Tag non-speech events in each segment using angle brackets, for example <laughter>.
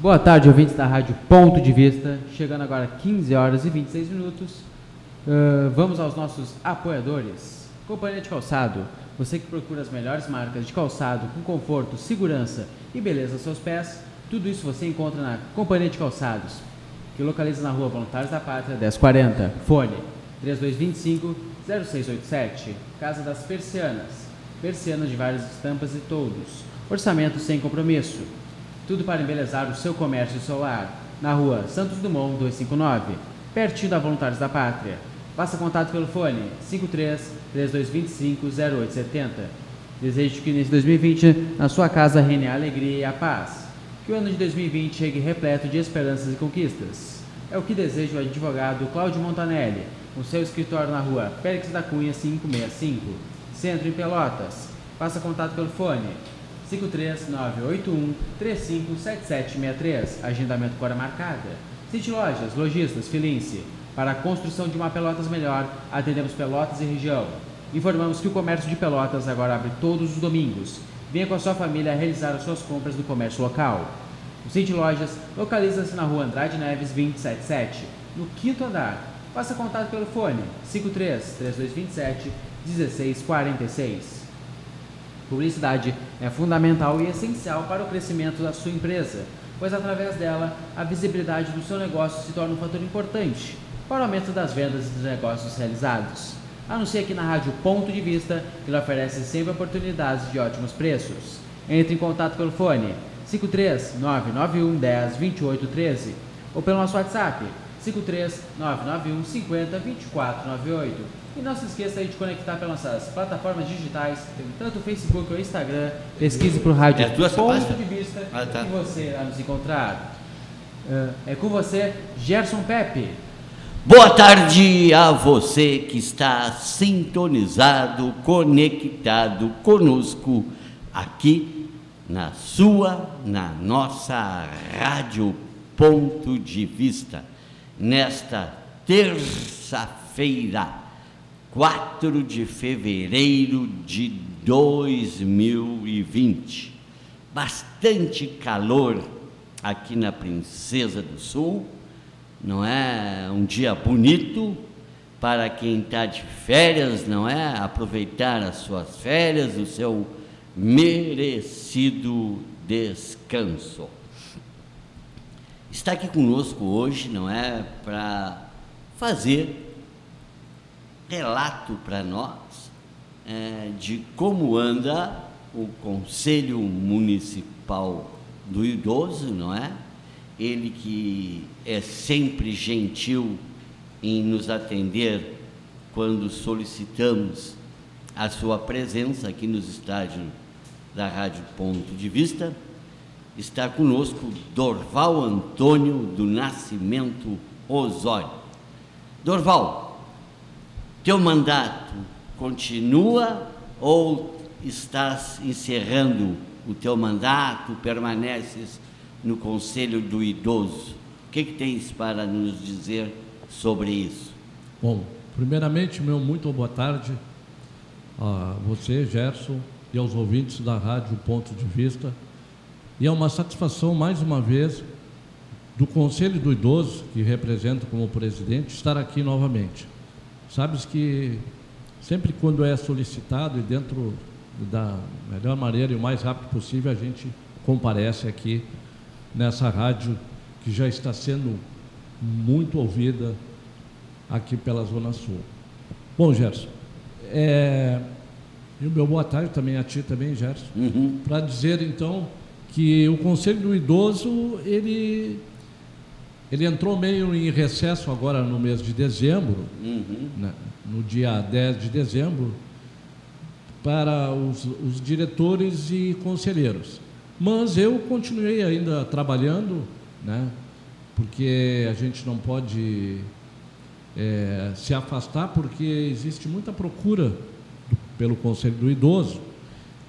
Boa tarde, ouvintes da Rádio Ponto de Vista. Chegando agora 15 horas e 26 minutos. Uh, vamos aos nossos apoiadores. Companhia de Calçado. Você que procura as melhores marcas de calçado com conforto, segurança e beleza aos seus pés, tudo isso você encontra na Companhia de Calçados, que localiza na rua Voluntários da Pátria 1040. Fone 3225 0687. Casa das Persianas. Persianas de várias estampas e todos. Orçamento sem compromisso. Tudo para embelezar o seu comércio solar. Na rua Santos Dumont 259, pertinho da Voluntários da Pátria. Faça contato pelo fone 53 3225 0870. Desejo que nesse 2020 na sua casa reine a alegria e a paz. Que o ano de 2020 chegue repleto de esperanças e conquistas. É o que deseja o advogado Cláudio Montanelli, com seu escritório na rua Félix da Cunha 565, Centro em Pelotas. Faça contato pelo fone 53981 357763. Agendamento com hora marcada. City Lojas, Lojistas, Filince. Para a construção de uma Pelotas melhor, atendemos Pelotas e região. Informamos que o comércio de Pelotas agora abre todos os domingos. Venha com a sua família realizar as suas compras no comércio local. O City Lojas localiza-se na rua Andrade Neves 277, no quinto andar. Faça contato pelo fone 53 3227 1646. Publicidade é fundamental e essencial para o crescimento da sua empresa, pois através dela a visibilidade do seu negócio se torna um fator importante para o aumento das vendas e dos negócios realizados. Anuncie aqui na Rádio Ponto de Vista, que lhe oferece sempre oportunidades de ótimos preços. Entre em contato pelo fone 53 991 10 28 13 ou pelo nosso WhatsApp 53 991 50 24 98. E não se esqueça de conectar pelas nossas plataformas digitais, tanto o Facebook ou o Instagram. Pesquise para o Rádio É Ponto de Vista Ah, tá. e você irá nos encontrar. Ah, É com você, Gerson Pepe. Boa tarde a você que está sintonizado, conectado conosco aqui na sua, na nossa Rádio Ponto de Vista, nesta terça-feira, 4 de fevereiro de 2020. Bastante calor aqui na Princesa do Sul não é um dia bonito para quem está de férias, não é? Aproveitar as suas férias, o seu merecido descanso. Está aqui conosco hoje, não é? Para fazer relato para nós é, de como anda o Conselho Municipal do Idoso, não é? Ele que é sempre gentil em nos atender quando solicitamos a sua presença aqui nos estádios da Rádio Ponto de Vista. Está conosco Dorval Antônio do Nascimento Osório. Dorval, teu mandato continua ou estás encerrando o teu mandato, permaneces no Conselho do Idoso? O que, que tens para nos dizer sobre isso? Bom, primeiramente, meu muito boa tarde a você, Gerson, e aos ouvintes da Rádio Ponto de Vista. E é uma satisfação, mais uma vez, do Conselho do Idoso, que represento como presidente, estar aqui novamente. Sabes que sempre quando é solicitado e dentro da melhor maneira e o mais rápido possível, a gente comparece aqui nessa rádio que já está sendo muito ouvida aqui pela Zona Sul. Bom, Gerson, é, e o meu boa tarde também a ti também, Gerson, Uhum. para dizer então que o Conselho do Idoso, ele, ele entrou meio em recesso agora no mês de dezembro, Uhum. né, no dia 10 de dezembro, para os, os diretores e conselheiros. Mas eu continuei ainda trabalhando, né, porque a gente não pode é, se afastar, porque existe muita procura do- pelo Conselho do Idoso.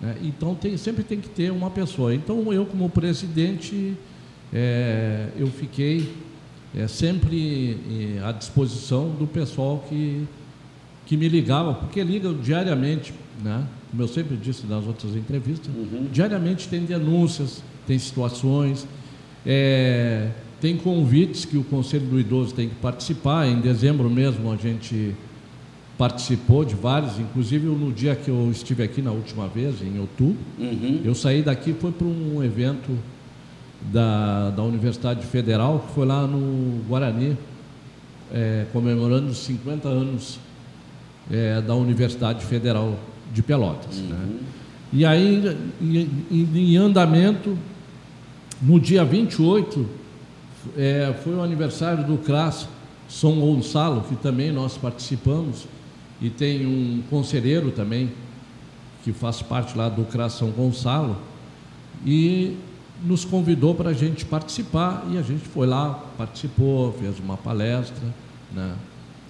Né, então tem, sempre tem que ter uma pessoa. Então eu, como presidente, é, eu fiquei é, sempre eh, à disposição do pessoal que, que me ligava, porque ligam diariamente, né? como eu sempre disse nas outras entrevistas, diariamente tem denúncias, tem situações, É, tem convites que o Conselho do Idoso tem que participar. Em dezembro mesmo a gente participou de vários, inclusive no dia que eu estive aqui na última vez, em outubro, Uhum. eu saí daqui foi para um evento da, da Universidade Federal, que foi lá no Guarani, é, comemorando os 50 anos é, da Universidade Federal de Pelotas. Né? E aí, em, em- em andamento, no dia 28, é, foi o aniversário do CRAS São Gonçalo, que também nós participamos, e tem um conselheiro também, que faz parte lá do CRAS São Gonçalo, e nos convidou para a gente participar, e a gente foi lá, participou, fez uma palestra. Né?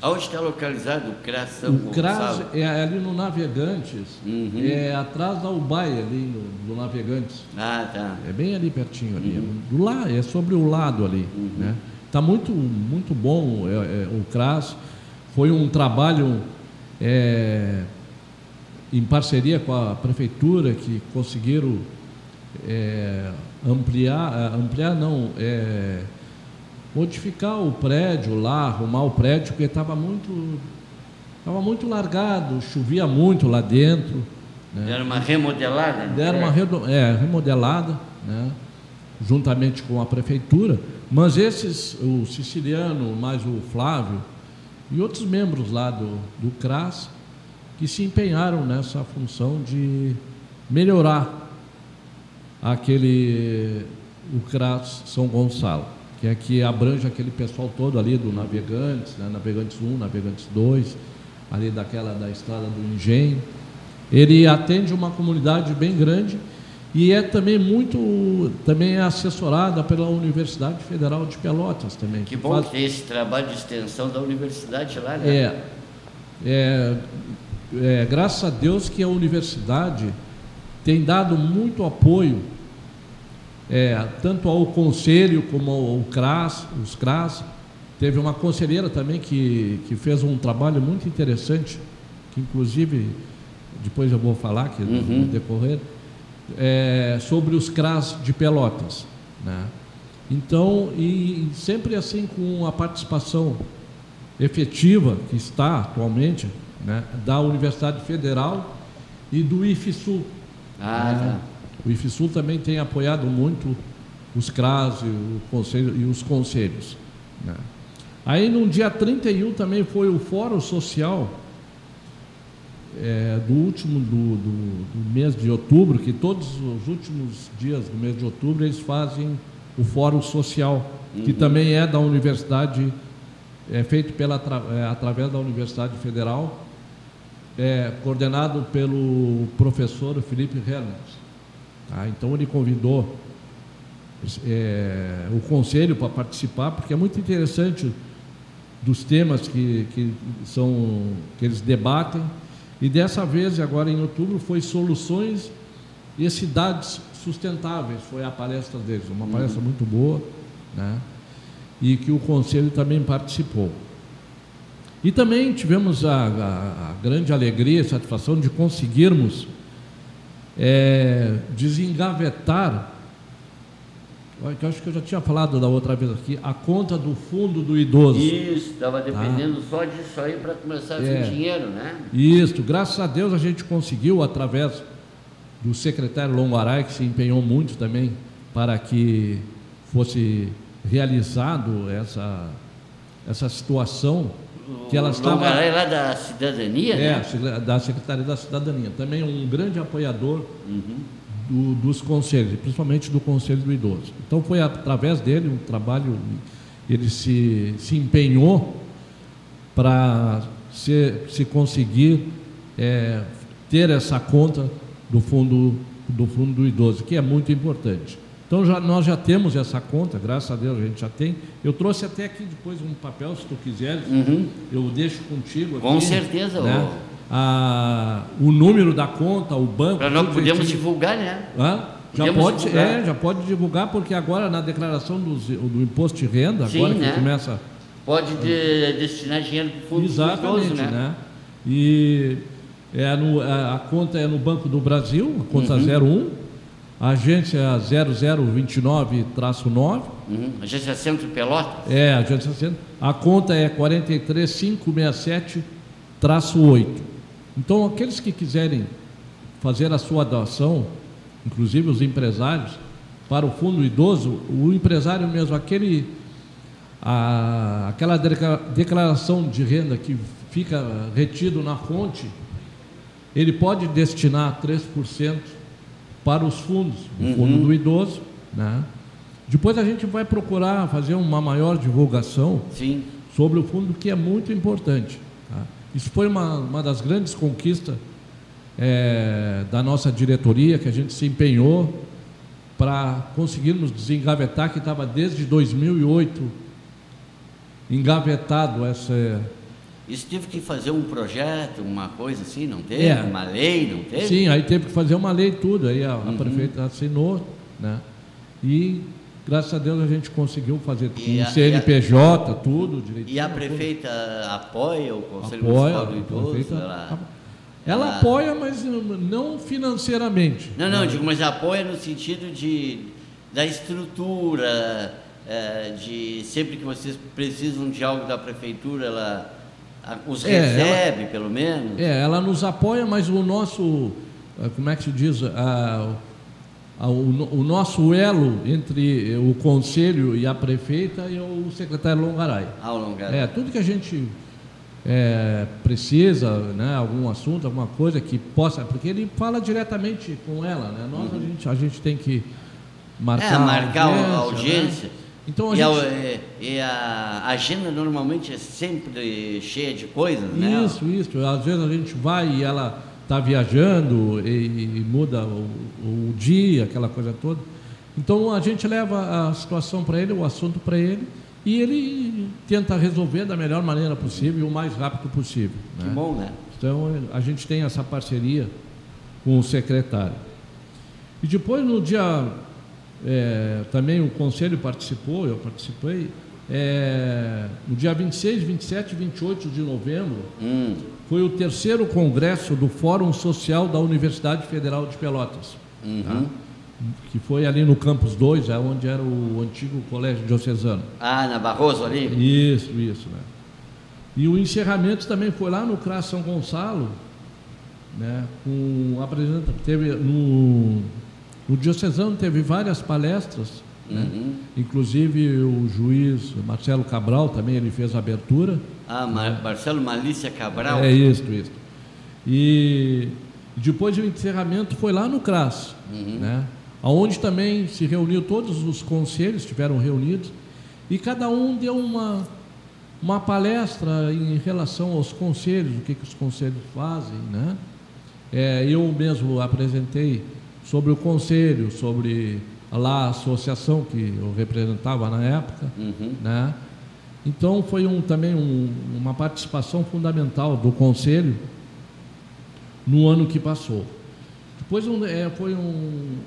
Onde está localizado o CRAS São O CRAS Gonçalo? é ali no Navegantes, Uhum. é atrás da UBAI, ali no, no Navegantes. Ah, tá. É bem ali pertinho ali. Uhum. Do lá, é sobre o lado ali. Né? Tá muito, muito bom é, é, o CRAS. Foi um trabalho é, em parceria com a prefeitura que conseguiram é, ampliar, ah, ampliar não, é, modificar o prédio lá, arrumar o prédio, porque estava muito, estava muito largado, chovia muito lá dentro. Né? Era uma remodelada? Deram uma é? é, remodelada, né, juntamente com a prefeitura, mas esses, o siciliano, mais o Flávio e outros membros lá do, do CRAS, que se empenharam nessa função de melhorar aquele, o CRAS São Gonçalo, que é que abrange aquele pessoal todo ali do Navegantes, né, Navegantes 1, Navegantes 2, ali daquela da estrada do Engenho. Ele atende uma comunidade bem grande e é também muito também é assessorada pela Universidade Federal de Pelotas também. Que bom faz- que tem esse trabalho de extensão da universidade lá, né? é, é, é, graças a Deus que a universidade tem dado muito apoio, é, tanto ao conselho como ao CRAS, os CRAS. Teve uma conselheira também que, que fez um trabalho muito interessante, que inclusive depois eu vou falar que no Uhum. decorrer, é, sobre os CRAS de Pelotas. Né? Então, e sempre assim com a participação efetiva que está atualmente né, da Universidade Federal e do IFSU. Ah, né? tá. O IFSU também tem apoiado muito os CRAS e, o conselho, e os conselhos. né? Aí no dia 31 também foi o Fórum Social é, do último do, do- do mês de outubro, que todos os últimos dias do mês de outubro eles fazem o Fórum Social, que também é da Universidade, é feito pela, é, através da Universidade Federal, é, coordenado pelo professor Felipe Hermes. Tá? Então ele convidou é, o conselho para participar, porque é muito interessante dos temas que, que são que eles debatem. E dessa vez, agora em outubro, foi soluções e cidades sustentáveis. Foi a palestra deles, uma palestra muito boa, né? E que o conselho também participou. E também tivemos a, a- a grande alegria e satisfação de conseguirmos é, desengavetar, que eu acho que eu já tinha falado da outra vez aqui, a conta do fundo do idoso. Isso, estava dependendo só disso aí para começar a vir É. dinheiro, né? Isso, graças a Deus a gente conseguiu, através do secretário Longaray, que se empenhou muito também para que fosse realizado essa, essa situação que ela estava Longaray lá da cidadania, é, né? da Secretaria da Cidadania. Também um grande apoiador do- dos conselhos, principalmente do Conselho do Idoso. Então foi através dele um trabalho, ele se, se empenhou para se, se conseguir é, ter essa conta do fundo, do fundo do idoso, que é muito importante. Então já, nós já temos essa conta, graças a Deus a gente já tem. Eu trouxe até aqui depois um papel, se tu quiseres, eu deixo contigo aqui. Uhum. Com certeza, né? ô. A- o número da conta, o banco. Para nós podemos divulgar, né? Hã? Já Podemos pode, divulgar. é, já pode divulgar, porque agora na declaração dos- do imposto de renda, Sim, agora que né? começa. Pode de- destinar dinheiro para o fundo do Exatamente, né? né? E é no- a, a conta é no Banco do Brasil, a conta Uhum. 01, A agência é 0029-9. Uhum. Agência Centro Pelotas? É, agência Centro. A conta é 43567-8. Então, aqueles que quiserem fazer a sua doação, inclusive os empresários, para o fundo idoso, o empresário mesmo, aquele, a, aquela declaração de renda que fica retido na fonte, ele pode destinar 3% para os fundos, o uhum. fundo do idoso. Né? Depois a gente vai procurar fazer uma maior divulgação Sim. sobre o fundo, que é muito importante. Isso foi uma, uma das grandes conquistas é, da nossa diretoria, que a gente se empenhou para conseguirmos desengavetar, que estava desde 2008 engavetado essa. Isso teve que fazer um projeto, uma coisa assim, não teve? É. Uma lei, não teve? Sim, aí teve que fazer uma lei tudo, aí a, uhum. a prefeita assinou, né? E graças a Deus a gente conseguiu fazer com o CNPJ, a, tudo direitinho. E a prefeita tudo. apoia o Conselho apoia, Municipal do Idoso? Prefeita, ela... Ela, ela apoia, mas não financeiramente. Não, não, digo, mas apoia no sentido de da estrutura, é, de sempre que vocês precisam de algo da prefeitura, ela os é, recebe, ela, pelo menos. É, ela nos apoia, mas o nosso, é, como é que se diz, a, a, o, nosso elo entre o conselho e a prefeita é o secretário Longaray. Ah, Longaray. É, tudo que a gente é, precisa, né, algum assunto, alguma coisa que possa, porque ele fala diretamente com ela, né? Nós uhum. a, gente, a gente tem que marcar, é, marcar a audiência. A audiência. Né? Então a e, gente... a, e a agenda normalmente é sempre cheia de coisas, né? Isso, isso. Às vezes a gente vai e ela está viajando e, e muda o, o dia, aquela coisa toda. Então a gente leva a situação para ele, o assunto para ele e ele tenta resolver da melhor maneira possível e o mais rápido possível. Né? Que bom, né? Então a gente tem essa parceria com o secretário. E depois no dia é, também o conselho participou, eu participei. É, no dia 26, 27 e 28 de novembro, hum. foi o terceiro congresso do Fórum Social da Universidade Federal de Pelotas. Uhum. Tá? que foi ali no Campus 2, é onde era o antigo colégio diocesano. Ah, na Barroso ali? Isso, isso, né? E o encerramento também foi lá no CRAS São Gonçalo, né? Com apresenta teve no no diocesano teve várias palestras, né? uhum. né? inclusive o juiz Marcelo Cabral também ele fez a abertura. Ah, né? Marcelo Malícia Cabral. É isso, isso. E depois o encerramento foi lá no CRAS, uhum. né? Onde também se reuniu todos os conselhos, estiveram reunidos, e cada um deu uma, uma palestra em relação aos conselhos, o que, que os conselhos fazem. Né? É, eu mesmo apresentei sobre o conselho, sobre lá a associação que eu representava na época. Uhum. Né? Então foi um, também um, uma participação fundamental do conselho no ano que passou. Depois um, é, foi um,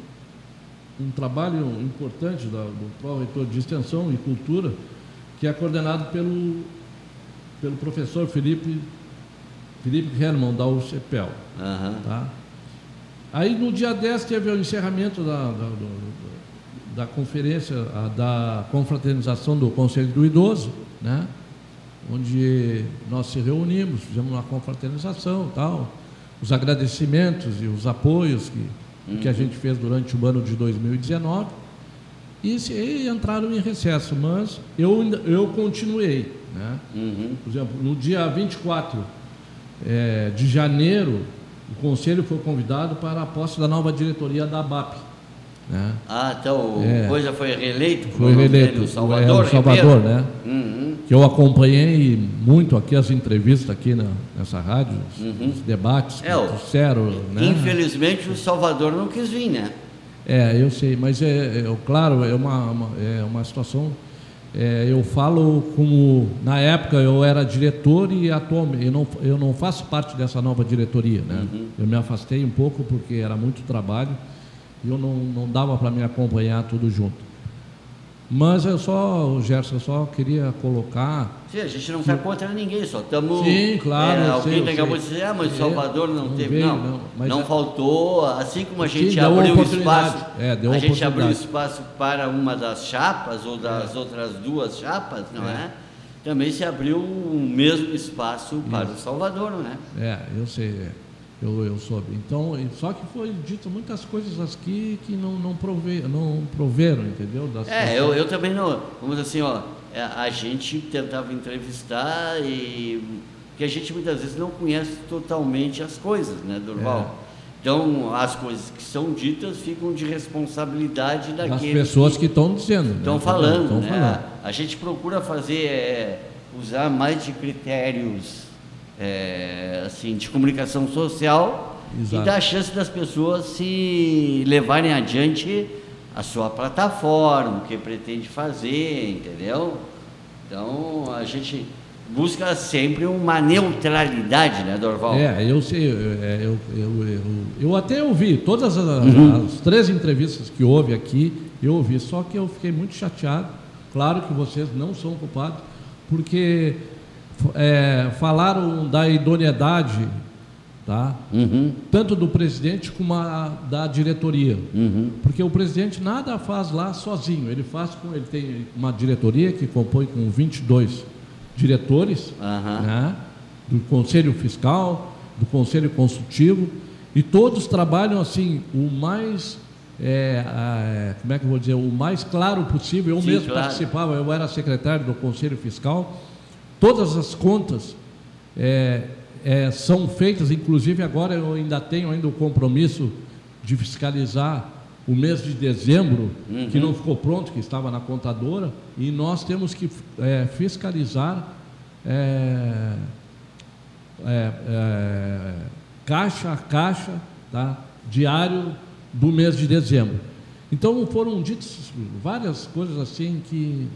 um trabalho importante da, do pró-reitor de Extensão e Cultura, que é coordenado pelo, pelo professor Felipe, Felipe Hermann, da UCPEL. Uhum. Tá? Aí, no dia 10, teve o encerramento da, da, da conferência, da confraternização do Conselho do Idoso, né? onde nós se reunimos, fizemos uma confraternização tal, os agradecimentos e os apoios que uhum. que a gente fez durante o ano de 2019, e, se, e entraram em recesso, mas eu, eu continuei. Né? Uhum. Por exemplo, no dia 24 é, de janeiro, o Conselho foi convidado para a posse da nova diretoria da ABAP. Né? Ah, então o é, Coisa foi reeleito? Foi reeleito. Salvador, é, o Salvador, né? Uhum. Que eu acompanhei muito aqui as entrevistas aqui na, nessa rádio, uhum. os debates que é, disseram. Né? Infelizmente o Salvador não quis vir, né? É, eu sei, mas é, é claro, é uma, uma, é uma situação. É, eu falo como na época eu era diretor e atualmente eu não, eu não faço parte dessa nova diretoria, né? Uhum. Eu me afastei um pouco porque era muito trabalho eu não, não dava para me acompanhar tudo junto. Mas eu só, Gerson, eu só queria colocar. Sim, a gente não está contra ninguém, só estamos. Sim, claro. É, alguém sei, acabou de dizer, ah, mas É, Salvador não, não teve. veio, não, não, não, mas é- faltou, assim como a gente abriu espaço. É, deu a gente abriu espaço para uma das chapas, ou das outras duas chapas, não é? Também se abriu o mesmo espaço para o Salvador, não é? É, eu sei, é. Eu, eu soube. Então, só que foi dito muitas coisas aqui que não, não, prove, não proveram, entendeu? Das É, eu, eu também não. Vamos dizer assim, ó, é, a gente tentava entrevistar e. Porque a gente muitas vezes não conhece totalmente as coisas, né, Durval? É. Então, as coisas que são ditas ficam de responsabilidade das daqueles pessoas que estão dizendo. né? estão falando, Estão né? falando. A gente procura fazer, é, usar mais de critérios, é, assim, de comunicação social Exato. e dar chance das pessoas se levarem adiante a sua plataforma, o que pretende fazer, entendeu? Então, a gente busca sempre uma neutralidade, né, Dorval? É, eu sei, é, eu, eu, eu, eu até ouvi todas as, Uhum. as três entrevistas que houve aqui, eu ouvi, só que eu fiquei muito chateado. Claro que vocês não são culpados, porque é, falaram da idoneidade, tá? Uhum, tanto do presidente como a, da diretoria. uhum. Porque o presidente nada faz lá sozinho, ele faz com, ele tem uma diretoria que compõe com 22 diretores, Aham. né, do conselho fiscal, do conselho consultivo, e todos trabalham assim o mais é, a- como é que eu vou dizer, o mais claro possível. Eu Sim, mesmo claro. participava, eu era secretário do conselho fiscal. Todas as contas é, é, são feitas, inclusive agora eu ainda tenho ainda o compromisso de fiscalizar o mês de dezembro, que não ficou pronto, que estava na contadora, e nós temos que é, fiscalizar é, é, é, caixa a caixa, tá? diário do mês de dezembro. Então foram ditas várias coisas assim que,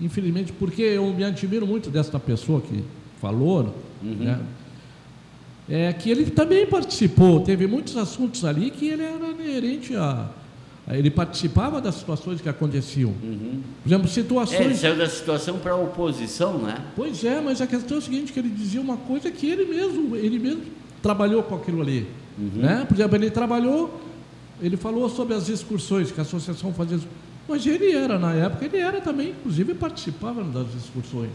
infelizmente, porque eu me admiro muito desta pessoa que falou, né? é que ele também participou, teve muitos assuntos ali que ele era inerente a, ele participava das situações que aconteciam. Por exemplo, É, ele situações. saiu da situação para a oposição, né? Pois é, mas a questão é a seguinte, que ele dizia uma coisa que ele mesmo, ele mesmo trabalhou com aquilo ali. Né? Por exemplo, ele trabalhou, ele falou sobre as excursões, que a associação fazia. Mas ele era, na época, ele era também, inclusive participava das excursões.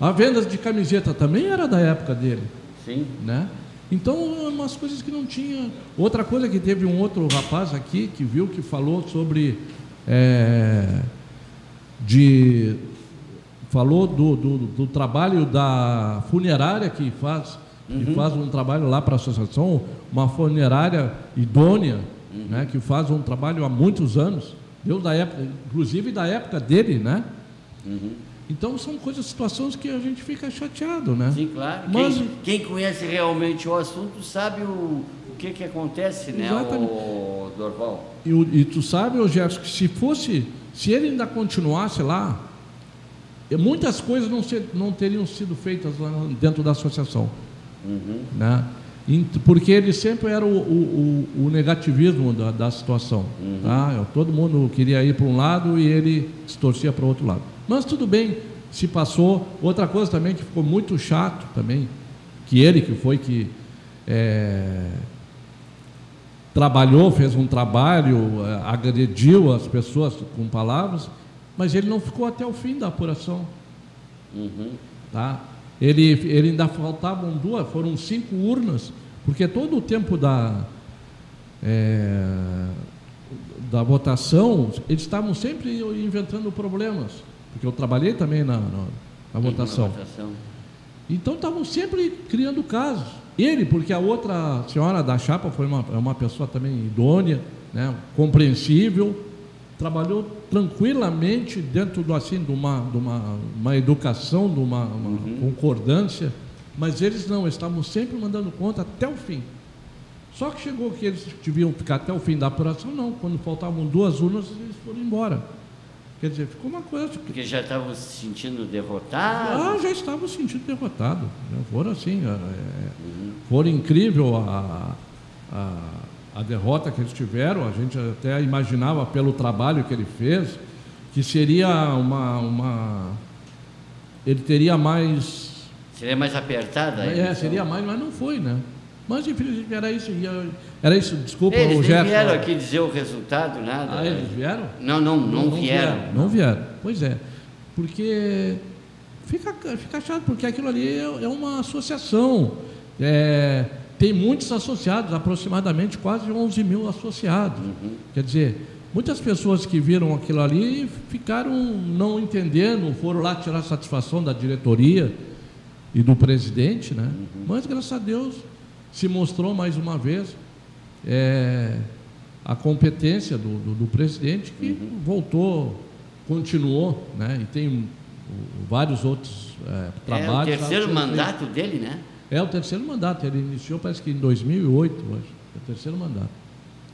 A venda de camiseta também era da época dele. Sim. Né? Então, umas coisas que não tinha. Outra coisa que teve um outro rapaz aqui que viu que falou sobre. é, de falou do, do, do trabalho da funerária que faz que faz um trabalho lá para a associação, uma funerária idônea, né, que faz um trabalho há muitos anos, deu da época, inclusive da época dele, né? Então são coisas, situações que a gente fica chateado, né? Sim, claro. Mas- Quem, quem conhece realmente o assunto sabe o, o que, que acontece, né, Exatamente. o Dorval? E, o- e tu sabe, ô Gerson, que se fosse, se ele ainda continuasse lá, muitas coisas não, ser- não teriam sido feitas lá dentro da associação. Né? Porque ele sempre era o, o- o- negativismo da, da situação. Tá? Eu- Todo mundo queria ir para um lado e ele se torcia para o outro lado. Mas tudo bem, se passou. Outra coisa também que ficou muito chato também, que ele que foi que eh, trabalhou, fez um trabalho, eh, agrediu as pessoas com palavras, mas ele não ficou até o fim da apuração. Tá? Ele, ele ainda faltavam duas, foram cinco urnas, porque todo o tempo da, eh, da votação, eles estavam sempre inventando problemas, porque eu trabalhei também na, na, na votação. votação. Então estavam sempre criando casos. Ele, porque a outra senhora da chapa foi uma, é uma pessoa também idônea, né, compreensível, trabalhou tranquilamente dentro do, assim, de, uma, de uma, uma educação, de uma, uma concordância, mas eles não, estavam sempre mandando conta até o fim. Só que chegou que eles deviam ficar até o fim da apuração, não. Quando faltavam duas urnas, eles foram embora. Quer dizer, ficou uma coisa. Porque já estavam se sentindo derrotados. Ah, já estavam se sentindo derrotados. Foram assim. é, é, Foram incrível a, a, a derrota que eles tiveram. A gente até imaginava pelo trabalho que ele fez, que seria uma, uma ele teria mais Seria mais apertada? é, seria mais, mas não foi, né? Mas infelizmente era isso, era isso, desculpa Eles o Gerson. vieram aqui dizer o resultado, nada. Ah, eles vieram? Não, não, não, vieram. Não vieram. Pois é. Porque fica, fica chato, porque aquilo ali é, é uma associação. É, tem muitos associados, aproximadamente quase 11 mil associados. Quer dizer, muitas pessoas que viram aquilo ali ficaram não entendendo, foram lá tirar satisfação da diretoria e do presidente, né? Mas graças a Deus se mostrou mais uma vez é, a competência do, do, do presidente que voltou, continuou, né? E tem vários outros é, É o trabalhos. terceiro mandato dele, né? É o terceiro mandato, ele iniciou parece que em 2008, eu acho. É o terceiro mandato.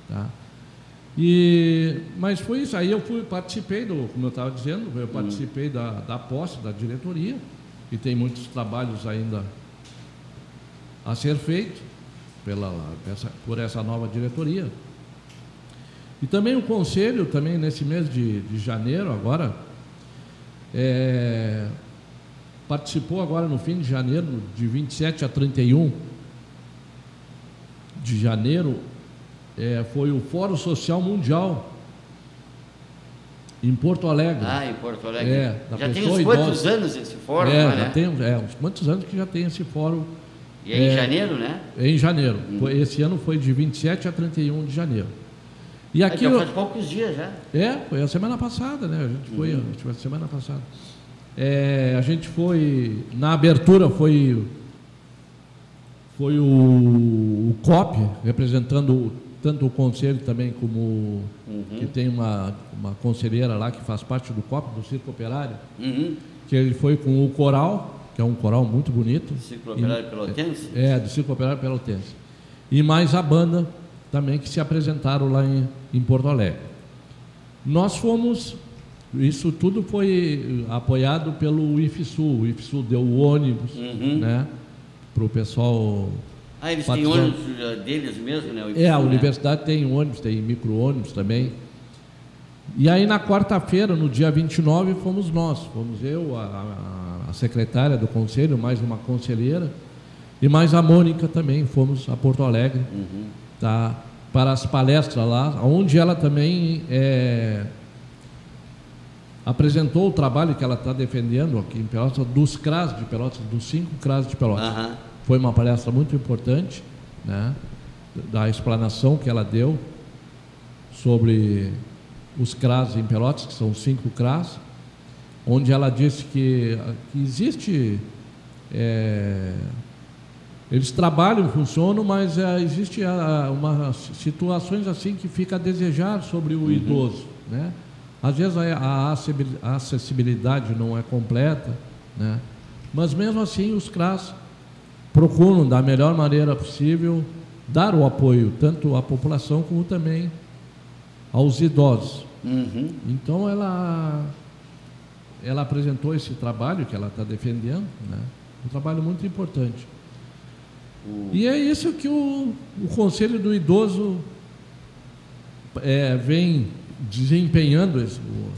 Tá? E, mas foi isso, aí eu fui, participei do, como eu estava dizendo, eu participei da, da posse da diretoria, e tem muitos trabalhos ainda a ser feitos pela, essa, por essa nova diretoria. E também o conselho, também nesse mês de, de janeiro agora, é, participou agora no fim de janeiro, de 27 a 31 de janeiro, é, foi o Fórum Social Mundial em Porto Alegre. Ah, em Porto Alegre. É, já tem uns quantos idosa. anos esse fórum, é, lá, já né? tem uns- é, uns quantos anos que já tem esse fórum E é em é, janeiro, né? em janeiro. Hum. Esse ano foi de 27 a 31 de janeiro. E aqui Ah, já eu- faz poucos dias já. é, foi a semana passada, né? A gente foi, Uhum. a gente foi a semana passada. É, a gente foi na abertura foi foi o, o COP representando tanto o conselho também como Uhum. que tem uma uma conselheira lá que faz parte do COP do Circo Operário, Uhum. que ele foi com o coral, que é um coral muito bonito. Ciclo Operário Pelotense. É, do Circo Operário Pelotense. E mais a banda também que se apresentaram lá em, em Porto Alegre. Nós fomos, isso tudo foi apoiado pelo IFSU. O IFSU deu o ônibus Uhum. né, para o pessoal. Ah, eles têm ônibus eh, deles mesmo, né? O É, a IFSU, né? universidade tem ônibus, tem micro-ônibus também. E aí na quarta-feira, no dia 29, fomos nós. Fomos eu, a, a- a secretária do conselho, mais uma conselheira, e mais a Mônica também. Fomos a Porto Alegre Uhum. tá, para as palestras lá, onde ela também é, apresentou o trabalho que ela está defendendo aqui em Pelotas, dos CRAS de Pelotas, dos cinco CRAS de Pelotas. Aham. Foi uma palestra muito importante, né, da explanação que ela deu sobre os CRAS em Pelotas, que são cinco CRAS, onde ela disse que, que existe. é, eles trabalham, funcionam, mas é, existe ah, uma situações assim que fica a desejar sobre o idoso, né? Às vezes a, a acessibil- a acessibilidade não é completa, né? Mas mesmo assim os CRAS procuram da melhor maneira possível dar o apoio tanto à população como também aos idosos. Uhum. Então ela ela apresentou esse trabalho que ela está defendendo, né? um trabalho muito importante. O- E é isso que o, o Conselho do Idoso é, vem desempenhando esse- o-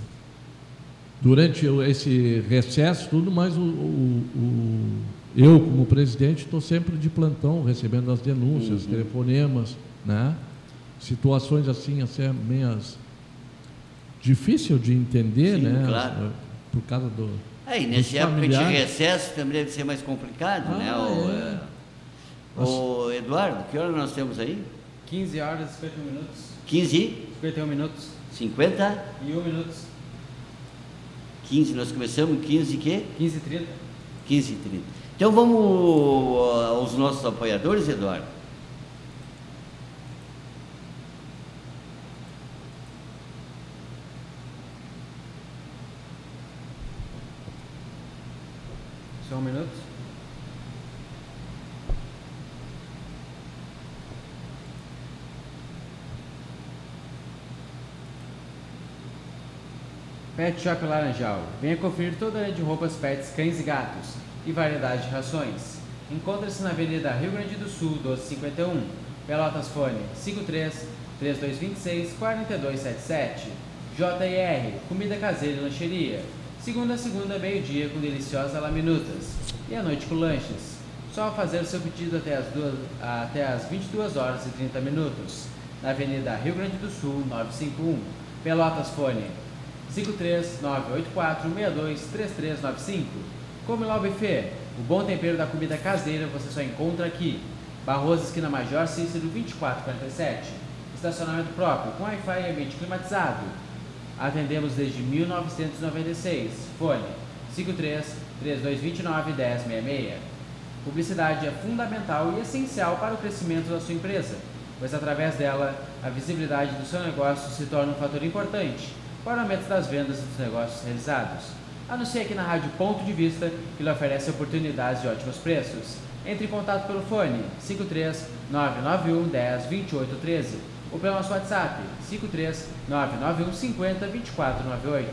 durante esse recesso, tudo, mas o, o- o- eu, como presidente, estou sempre de plantão, recebendo as denúncias, telefonemas, né? situações assim, assim meias difícil de entender, Sim, né? claro. Por causa do. É, e dos nessa época de recesso também deve ser mais complicado, Ah, né? O, é. é, o Eduardo, que hora nós temos aí? 15 horas e 51 minutos. 15, 51 minutos 50, e 1 minutos. 15, nós começamos 15 quê? 15 e 30. 15 e 30. Então vamos ah, aos nossos apoiadores, Eduardo. Só um minuto. Pet Shop Laranjal. Venha conferir toda a linha de roupas pets, cães e gatos e variedade de rações. Encontra-se na Avenida Rio Grande do Sul, 1251. Pelotas Fone 53 3226 4277. JR, comida caseira e lancheria. Segunda a segunda, meio-dia, com deliciosas laminutas. E à noite com lanches. Só fazer o seu pedido até as, duas, até as 22 horas e 30 minutos. Na Avenida Rio Grande do Sul, 951. Pelotas Fone 53984623395. Come lá o buffet. O bom tempero da comida caseira você só encontra aqui. Barroso, esquina Major Cícero 2447. Estacionamento próprio, com Wi-Fi e ambiente climatizado. Atendemos desde 1996. Fone 53 3229 1066. Publicidade é fundamental e essencial para o crescimento da sua empresa, pois através dela a visibilidade do seu negócio se torna um fator importante para o aumento das vendas e dos negócios realizados. Anuncie aqui na Rádio Ponto de Vista, que lhe oferece oportunidades de ótimos preços. Entre em contato pelo fone 53 991 10 28 13 ou pelo nosso WhatsApp 53 991 50 24 98.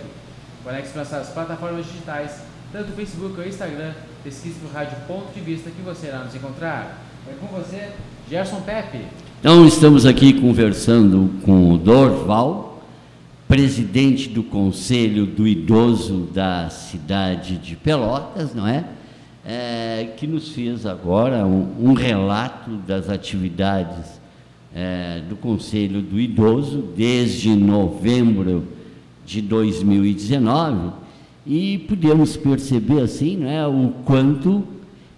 Conecte-se nossas plataformas digitais, tanto Facebook ou Instagram, pesquise por Rádio Ponto de Vista que você irá nos encontrar. É com você, Gerson Pepe. Então, estamos aqui conversando com o Dorval, presidente do Conselho do Idoso da cidade de Pelotas, não é? é que nos fez agora um, um relato das atividades é, do Conselho do Idoso desde novembro de 2019 e podemos perceber assim, né, o quanto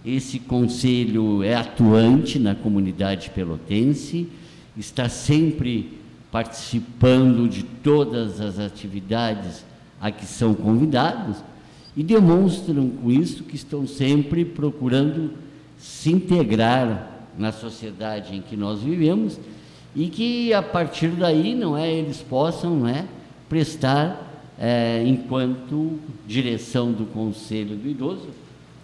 esse conselho é atuante na comunidade pelotense, está sempre participando de todas as atividades a que são convidados e demonstram com isso que estão sempre procurando se integrar na sociedade em que nós vivemos e que a partir daí não é eles possam não é prestar é, enquanto direção do Conselho do Idoso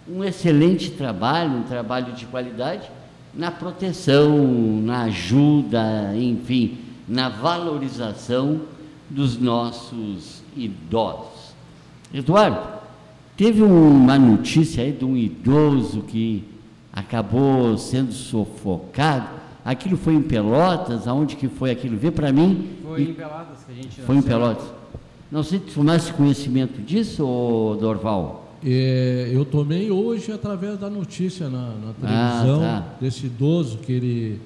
um excelente trabalho, um trabalho de qualidade na proteção, na ajuda, enfim, na valorização dos nossos idosos. Eduardo, teve uma notícia aí de um idoso que acabou sendo sufocado. Aquilo foi em Pelotas, aonde que foi aquilo? Vê para mim. Foi em Pelotas que a gente Foi em Pelotas. Não sei se tu tomasse conhecimento disso, Dorval. É, eu tomei hoje através da notícia na, na televisão ah, tá. desse idoso que ele.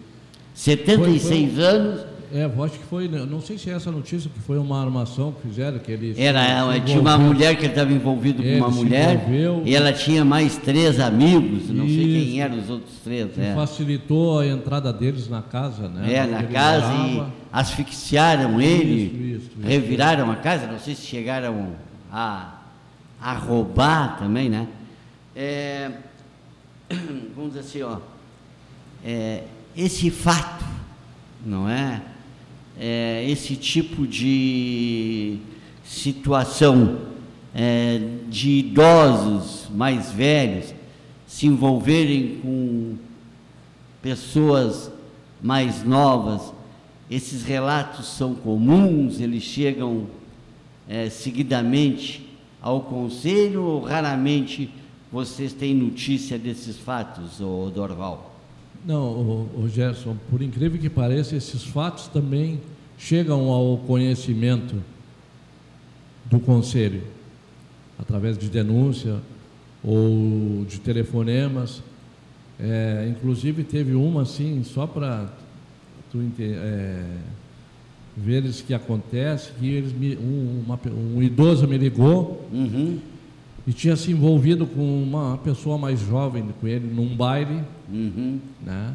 76 foi, foi, anos. É, acho que foi, não sei se é essa notícia que foi uma armação que fizeram, que ele Era, tinha uma mulher que ele estava envolvido com uma mulher envolveu, e ela tinha mais três amigos, não sei quem eram os outros três. É. Facilitou a entrada deles na casa, né? É, na casa e asfixiaram ele, isso, isso, reviraram a casa, não sei se chegaram a, a roubar também, né? É, <clears throat> vamos dizer assim, ó, é, esse fato, não é? É, esse tipo de situação é, de idosos mais velhos se envolverem com pessoas mais novas. Esses relatos são comuns, eles chegam é, seguidamente ao conselho ou raramente vocês têm notícia desses fatos, Dorval? Não, o, o Gerson, por incrível que pareça, esses fatos também chegam ao conhecimento do conselho, através de denúncia ou de telefonemas. É, inclusive teve uma assim, só para tu é, veres que acontece, que eles me, um, uma, um idoso me ligou uhum e tinha se envolvido com uma pessoa mais jovem com ele num baile, uhum. né?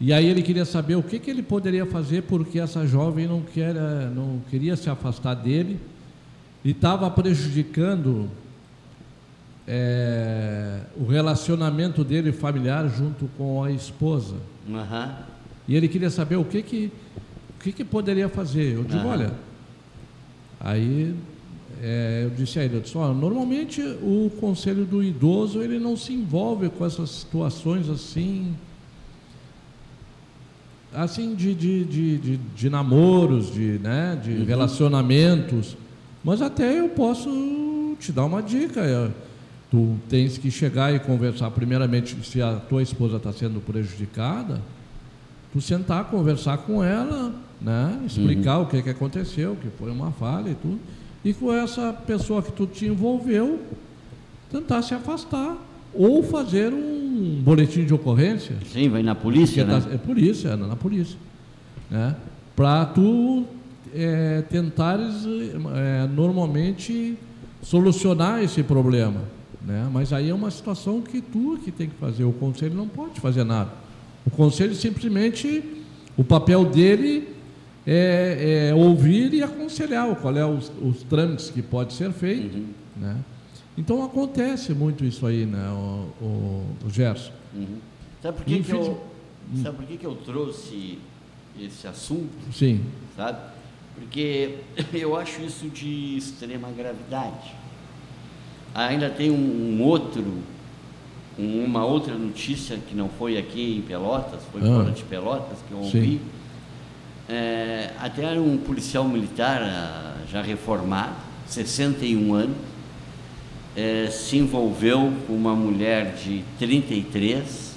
E aí ele queria saber o que, que ele poderia fazer porque essa jovem não, quer, não queria se afastar dele e estava prejudicando é, o relacionamento dele familiar junto com a esposa. Uhum. E ele queria saber o que que, o que, que poderia fazer. Eu digo, uhum. olha, aí é, eu disse a ele, eu disse, ó, normalmente o conselho do idoso ele não se envolve com essas situações assim, assim de, de, de, de, de namoros, de, né, de uhum. relacionamentos, mas até eu posso te dar uma dica. É, tu tens que chegar e conversar primeiramente se a tua esposa está sendo prejudicada, tu sentar, conversar com ela, né? explicar uhum. o que, que aconteceu, que foi uma falha e tudo, e com essa pessoa que tu te envolveu, tentar se afastar ou fazer um boletim de ocorrência. Sim, vai na polícia, né? Tá, é polícia, é na polícia. Né? Para tu é, tentares é, normalmente solucionar esse problema. Né? Mas aí é uma situação que tu que tem que fazer, o conselho não pode fazer nada. O conselho simplesmente, o papel dele é, é ouvir e aconselhar qual é os, os trâmites que pode ser feito. Uhum. Né? Então acontece muito isso aí, né, o, o, o Gerson. Uhum. Sabe por que, que eu, sabe por que, que eu trouxe esse assunto? Sim. Sabe? Porque <coughs> eu acho isso de extrema gravidade. Ainda tem um, um outro, um, uma outra notícia que não foi aqui em Pelotas, foi ah. fora de Pelotas, que eu ouvi. É, até era um policial militar ah, já reformado, 61 anos, é, se envolveu com uma mulher de 33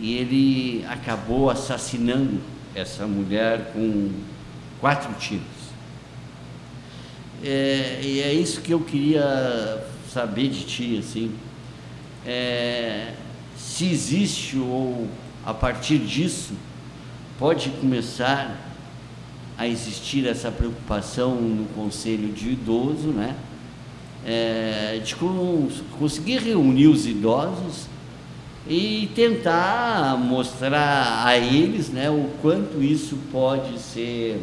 e ele acabou assassinando essa mulher com quatro tiros. É, e é isso que eu queria saber de ti, assim, é, se existe ou a partir disso pode começar a existir essa preocupação no conselho de idoso, né? É, de conseguir reunir os idosos e tentar mostrar a eles né, o quanto isso pode ser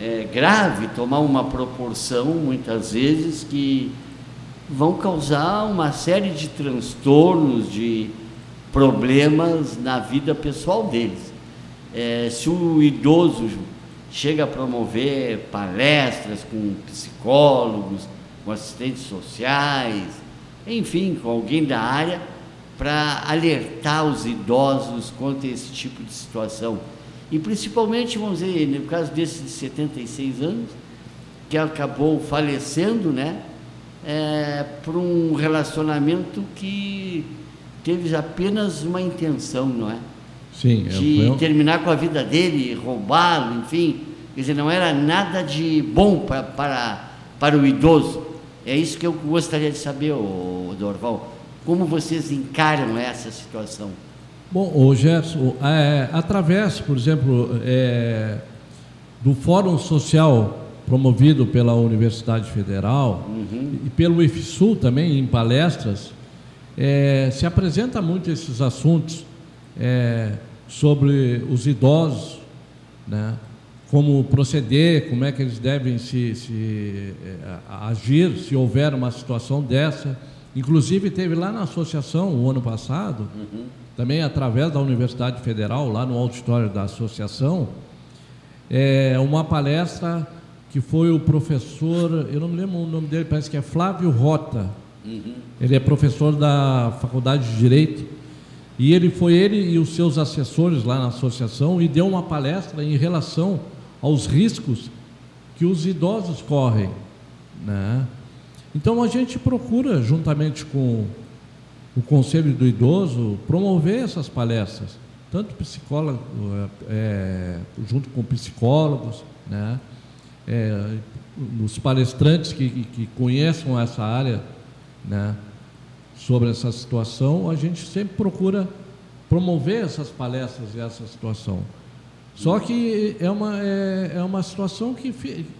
é, grave, tomar uma proporção, muitas vezes, que vão causar uma série de transtornos, de problemas na vida pessoal deles. É, se o idoso chega a promover palestras com psicólogos, com assistentes sociais, enfim, com alguém da área, para alertar os idosos contra esse tipo de situação. E principalmente, vamos dizer, no caso desse de 76 anos, que acabou falecendo, né, é, por um relacionamento que teve apenas uma intenção, não é? Sim. De eu... terminar com a vida dele, roubá-lo, enfim. Quer dizer, não era nada de bom para, para, para o idoso. É isso que eu gostaria de saber, Dorval. Como vocês encaram essa situação? Bom, o Gerson, é, através, por exemplo, é, do Fórum Social promovido pela Universidade Federal uhum. e pelo IFSUL também, em palestras, é, se apresenta muito esses assuntos é, sobre os idosos, né? como proceder, como é que eles devem se, se é, agir se houver uma situação dessa. Inclusive teve lá na associação o ano passado, uhum. também através da Universidade Federal, lá no auditório da associação, é, uma palestra que foi o professor, eu não me lembro o nome dele, parece que é Flávio Rota. Uhum. Ele é professor da Faculdade de Direito. E ele foi ele e os seus assessores lá na associação e deu uma palestra em relação aos riscos que os idosos correm. Né? Então a gente procura, juntamente com o Conselho do Idoso, promover essas palestras, tanto psicólogo, é, junto com psicólogos, né? É, os palestrantes que, que conheçam essa área, né? Sobre essa situação, a gente sempre procura promover essas palestras e essa situação. Só que é uma, é, é uma situação que,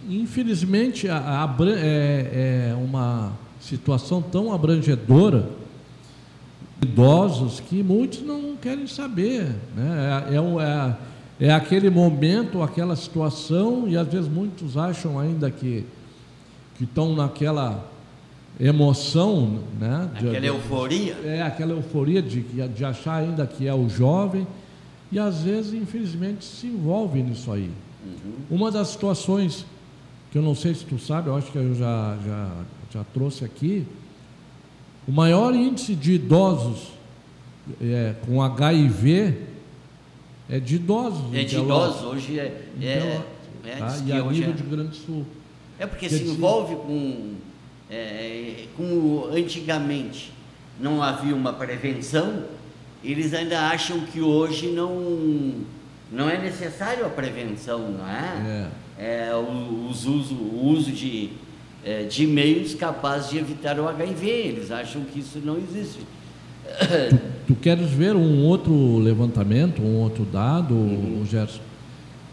infelizmente, é, é uma situação tão abrangedora idosos que muitos não querem saber. Né? É, é, é, aquele momento, aquela situação, e às vezes muitos acham ainda que, que estão naquela emoção. Né? Aquela de, euforia. É, aquela euforia de, de achar ainda que é o jovem e às vezes, infelizmente, se envolve nisso aí. Uhum. Uma das situações que eu não sei se tu sabe, eu acho que eu já, já, já trouxe aqui, o maior índice de idosos é, com HIV é de idosos. É de idosos, hoje é. é, é tá? E a nível é. de Grande Sul. É porque Quer se envolve com, é, com antigamente não havia uma prevenção, eles ainda acham que hoje não, não é necessário a prevenção, não é? É, é o, os uso, o uso de, é, de meios capazes de evitar o HIV. Eles acham que isso não existe. Tu, <coughs> tu queres ver um outro levantamento, um outro dado, uhum. Gerson,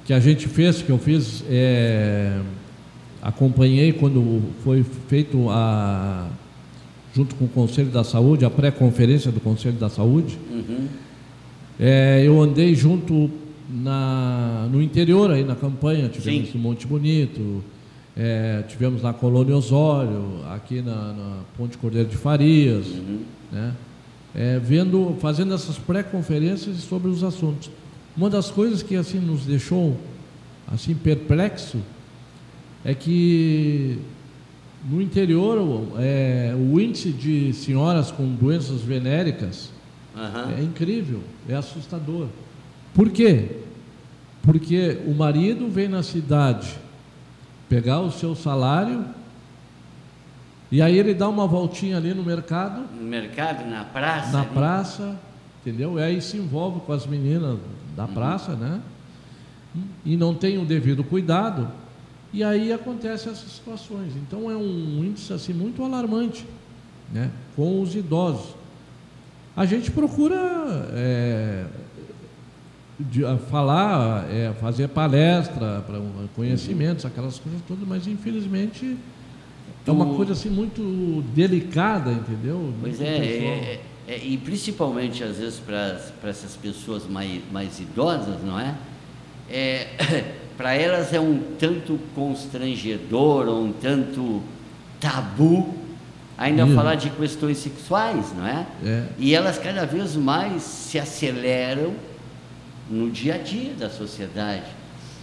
que a gente fez, que eu fiz, é, acompanhei quando foi feito a junto com o Conselho da Saúde, a pré-conferência do Conselho da Saúde. Uhum. É, eu andei junto na, no interior, aí na campanha, tivemos Sim. no Monte Bonito, é, tivemos na Colônia Osório, aqui na, na Ponte Cordeiro de Farias, uhum. né? É, vendo, fazendo essas pré-conferências sobre os assuntos. Uma das coisas que assim nos deixou assim perplexo é que no interior, é, o índice de senhoras com doenças venéricas uhum. é incrível, é assustador. Por quê? Porque o marido vem na cidade pegar o seu salário e aí ele dá uma voltinha ali no mercado. No mercado, na praça? Na ali. praça, entendeu? E aí se envolve com as meninas da uhum. praça, né? E não tem o devido cuidado. E aí acontecem essas situações. Então é um índice assim muito alarmante, né? Com os idosos. A gente procura é, de, falar, é, fazer palestra para conhecimentos, aquelas coisas todas, mas infelizmente é uma coisa assim muito delicada, entendeu? Pois é, é, é, e principalmente às vezes para essas pessoas mais, mais idosas, não é? é <clears throat> para elas é um tanto constrangedor, ou um tanto tabu, ainda Isso. falar de questões sexuais, não é? é? E elas cada vez mais se aceleram no dia a dia da sociedade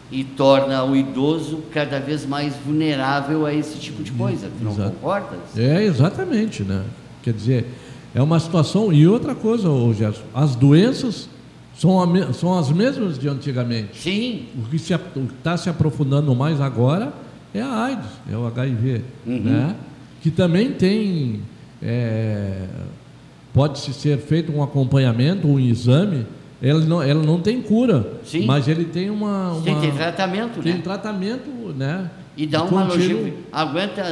e torna o idoso cada vez mais vulnerável a esse tipo de coisa. Tu não Exato. concordas? É, exatamente, né? Quer dizer, é uma situação. E outra coisa, Gerson, as doenças são, a, são as mesmas de antigamente. Sim. O que está se aprofundando mais agora é a AIDS, é o HIV, uhum. né? que também tem, é, pode-se ser feito um acompanhamento, um exame, ela não, ela não tem cura, Sim. mas ele tem uma, uma tem, tem tratamento, tem né? tratamento, né? E dá uma longevidade, aguenta,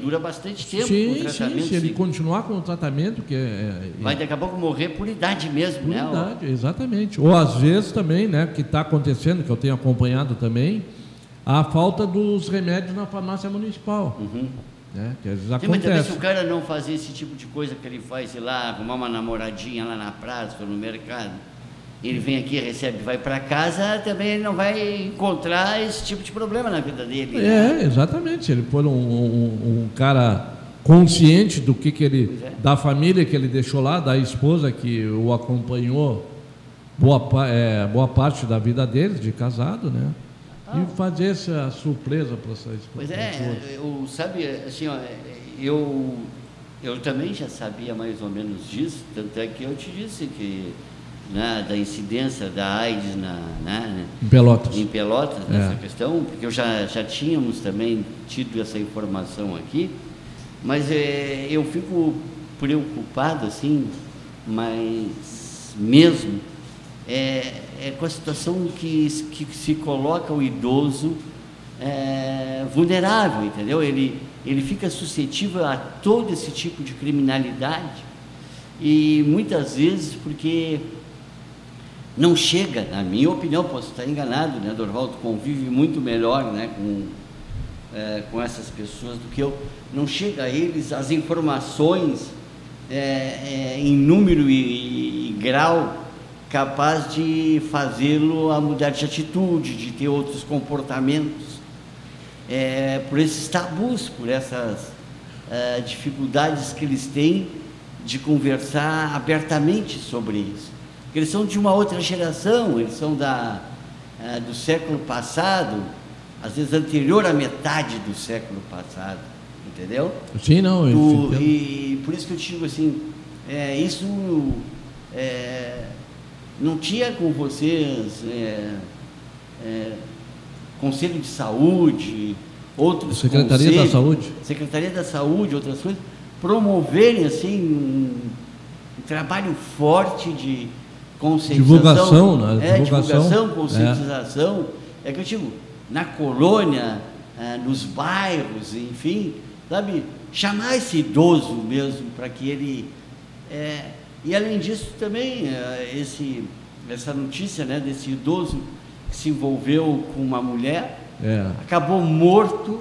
dura bastante tempo sim, com o tratamento. Sim, se ele continuar com o tratamento, que é, é, Vai daqui a pouco morrer por idade mesmo, por né? idade, exatamente. Ou às vezes também, né, que está acontecendo, que eu tenho acompanhado também, a falta dos remédios na farmácia municipal. Uhum. Né? Que às vezes Sim, acontece. mas se o cara não fazer esse tipo de coisa que ele faz, sei lá, arrumar uma namoradinha lá na praça ou no mercado, ele vem aqui, recebe, vai para casa, também ele não vai encontrar esse tipo de problema na vida dele. Né? É, exatamente. Ele for um, um, um, cara consciente do que, que ele, é. da família que ele deixou lá, da esposa que o acompanhou boa, é, boa parte da vida dele, de casado, né? Ah. E fazer essa surpresa para essa esposa. Pois é, eu, sabe, assim, ó, eu, eu também já sabia mais ou menos disso, tanto é que eu te disse que né, da incidência da AIDS na, né, em Pelotas, em Pelotas nessa é. questão, porque eu já, já tínhamos também tido essa informação aqui, mas é, eu fico preocupado assim, mas mesmo é, é com a situação que, que se coloca o idoso é, vulnerável, entendeu? Ele, ele fica suscetível a todo esse tipo de criminalidade e muitas vezes porque não chega, na minha opinião, posso estar enganado, né? Dorvaldo convive muito melhor né? com, é, com essas pessoas do que eu. Não chega a eles as informações é, é, em número e, e, grau capaz de fazê-lo a mudar de atitude, de ter outros comportamentos. É, por esses tabus, por essas é, dificuldades que eles têm de conversar abertamente sobre isso eles são de uma outra geração, eles são da, é, do século passado, às vezes anterior à metade do século passado, entendeu? Sim, não. Do, e por isso que eu digo assim, é, isso é, não tinha com vocês é, é, Conselho de Saúde, outros Secretaria da Saúde, Secretaria da Saúde, outras coisas, promoverem assim um, um trabalho forte de Conscientização. Divulgação, né? É, divulgação, divulgação conscientização. É. é que eu digo, na colônia, é, nos bairros, enfim, sabe? Chamar esse idoso mesmo para que ele. É, e além disso também, é, esse, essa notícia né, desse idoso que se envolveu com uma mulher, é. acabou morto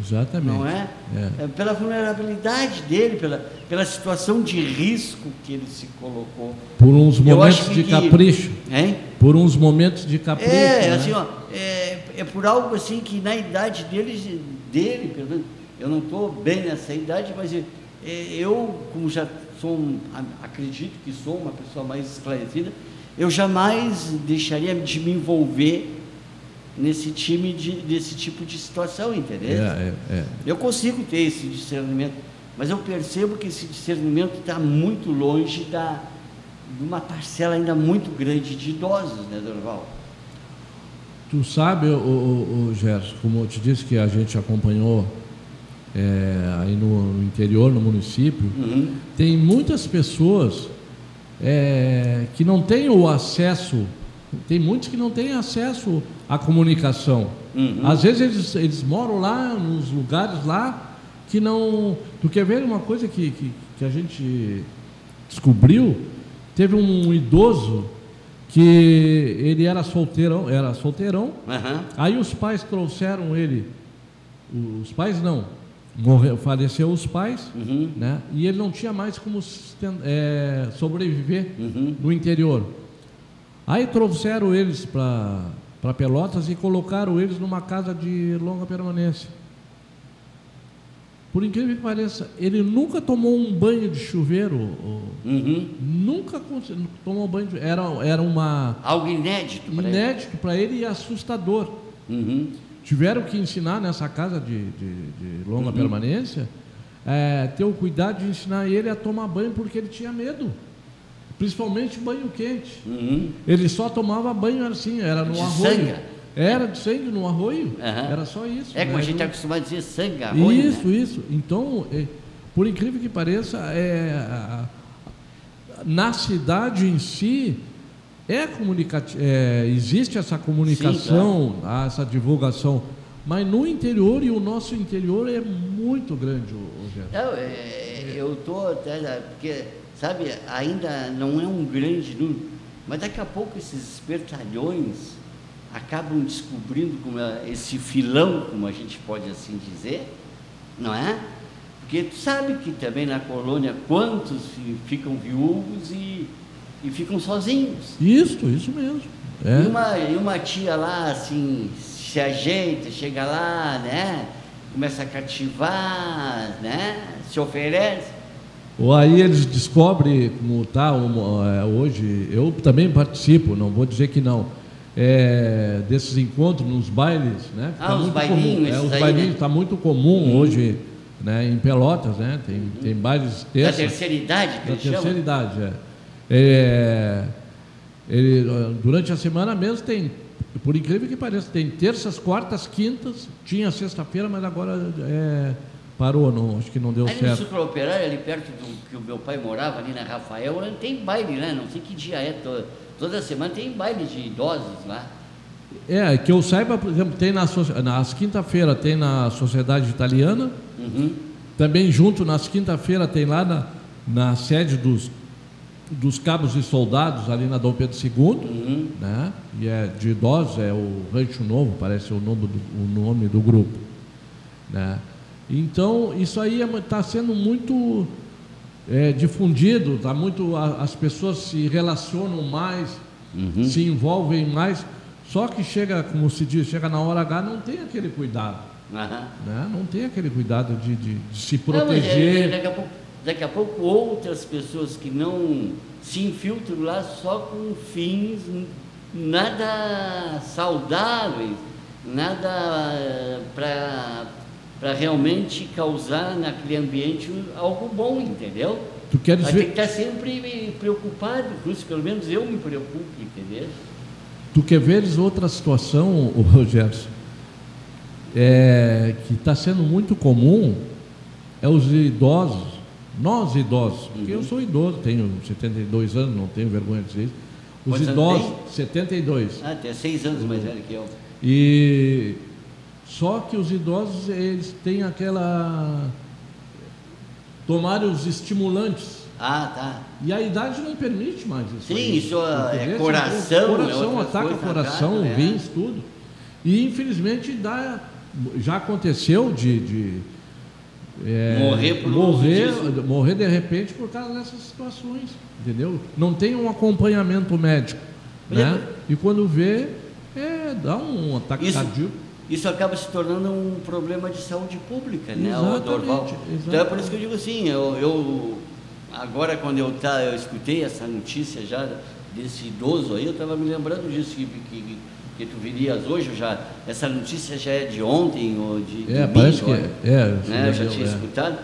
Exatamente. Não é? é? é? Pela vulnerabilidade dele, pela, pela situação de risco que ele se colocou. Por uns momentos de que, capricho. Hein? Por uns momentos de capricho. É, né? assim, ó, é, é por algo assim que na idade dele, dele pelo eu não estou bem nessa idade, mas é, eu, como já sou, acredito que sou uma pessoa mais esclarecida, eu jamais deixaria de me envolver nesse time de, desse tipo de situação, entendeu? É, é, é. Eu consigo ter esse discernimento, mas eu percebo que esse discernimento está muito longe da, de uma parcela ainda muito grande de idosos, né, Dorval? Tu sabe, o, o, o Gerson, como eu te disse que a gente acompanhou é, aí no, no, interior, no município, uhum. tem muitas pessoas é, que não têm o acesso tem muitos que não têm acesso à comunicação. Uhum. Às vezes eles, eles moram lá, nos lugares lá, que não. Tu quer ver uma coisa que, que, que a gente descobriu? Teve um idoso que ele era solteirão, era solteirão. Uhum. Aí os pais trouxeram ele, os pais não, morreu, faleceu os pais, uhum. né? E ele não tinha mais como é, sobreviver uhum. no interior. Aí trouxeram eles para Pelotas e colocaram eles numa casa de longa permanência. Por incrível que pareça, ele nunca tomou um banho de chuveiro. Uhum. Nunca tomou banho de Era, era uma. Algo inédito para ele. Inédito para ele e assustador. Uhum. Tiveram que ensinar nessa casa de, de, de longa uhum. permanência, é, ter o cuidado de ensinar ele a tomar banho porque ele tinha medo principalmente banho quente. Uhum. Ele só tomava banho assim, era no de arroio. Sangue. Era de sangue no arroio, uhum. era só isso. É como né? a gente está acostumado a dizer sangue, arroio. Isso, né? isso. Então, é, por incrível que pareça, é, na cidade em si, é é, existe essa comunicação, Sim, claro. essa divulgação, mas no interior e o nosso interior é muito grande, Rogério. Não, é, eu estou até porque sabe, ainda não é um grande número, mas daqui a pouco esses espertalhões acabam descobrindo como é esse filão, como a gente pode assim dizer, não é? Porque tu sabe que também na colônia quantos ficam viúvos e, e ficam sozinhos. Isso, isso mesmo. É. E, uma, e uma tia lá assim se ajeita, chega lá, né? Começa a cativar, né? Se oferece. Ou aí eles descobrem como está é, hoje, eu também participo, não vou dizer que não, é, desses encontros nos bailes, né? Ah, tá os bailinhos, é, os bailinhos está né? muito comum hum. hoje, né? Em Pelotas, né? Tem, hum. tem bailes terça, Da terceira idade, Da terceira chama? idade, é. é ele, durante a semana mesmo tem, por incrível que pareça, tem terças, quartas, quintas, tinha sexta-feira, mas agora é Parou, não, acho que não deu ali certo. No Operário, ali perto do que o meu pai morava, ali na Rafael, tem baile, né? Não sei que dia é, toda, toda semana tem baile de idosos lá. É, que eu saiba, por exemplo, tem na, nas quinta-feira tem na Sociedade Italiana, uhum. também junto nas quinta-feira tem lá na, na sede dos, dos cabos e soldados, ali na Dom Pedro II, uhum. né? E é de idosos, é o Rancho Novo, parece o nome do, o nome do grupo, né? Então, isso aí está é, sendo muito é, difundido, tá muito, a, as pessoas se relacionam mais, uhum. se envolvem mais, só que chega, como se diz, chega na hora H, não tem aquele cuidado. Uhum. Né? Não tem aquele cuidado de, de, de se proteger. Não, daqui, a pouco, daqui a pouco outras pessoas que não se infiltram lá só com fins nada saudáveis, nada eh, para para realmente causar naquele ambiente algo bom, entendeu? Tu queres Mas ver... tem que estar sempre preocupado com isso, pelo menos eu me preocupo, entendeu? Tu quer veres outra situação, Rogério, é, que está sendo muito comum, é os idosos, nós idosos, porque uhum. eu sou idoso, tenho 72 anos, não tenho vergonha de dizer isso, Os Quantos idosos, tem? 72. Ah, tem seis anos mais velho que eu. E só que os idosos eles têm aquela tomar os estimulantes Ah, tá. e a idade não permite mais isso. Sim, aí. isso é Entendeu? coração, é coração outras ataca coração, ataca, é. rins, tudo. E infelizmente dá, já aconteceu de, de, é, Morrer por morrer, morrer de repente por causa dessas situações, entendeu? Não tem um acompanhamento médico, né? Lembra? E quando vê, é, dá um ataque Isso- cardíaco. Isso acaba se tornando um problema de saúde pública, né, Exatamente, Dorval? Então é exatamente. por isso que eu digo assim, eu, eu- agora quando eu, tá, eu escutei essa notícia já desse idoso aí, eu estava me lembrando disso que, que, que tu virias hoje, já, essa notícia já é de ontem ou de É, domingo, parece que olha, é. é né, eu já tinha É. escutado,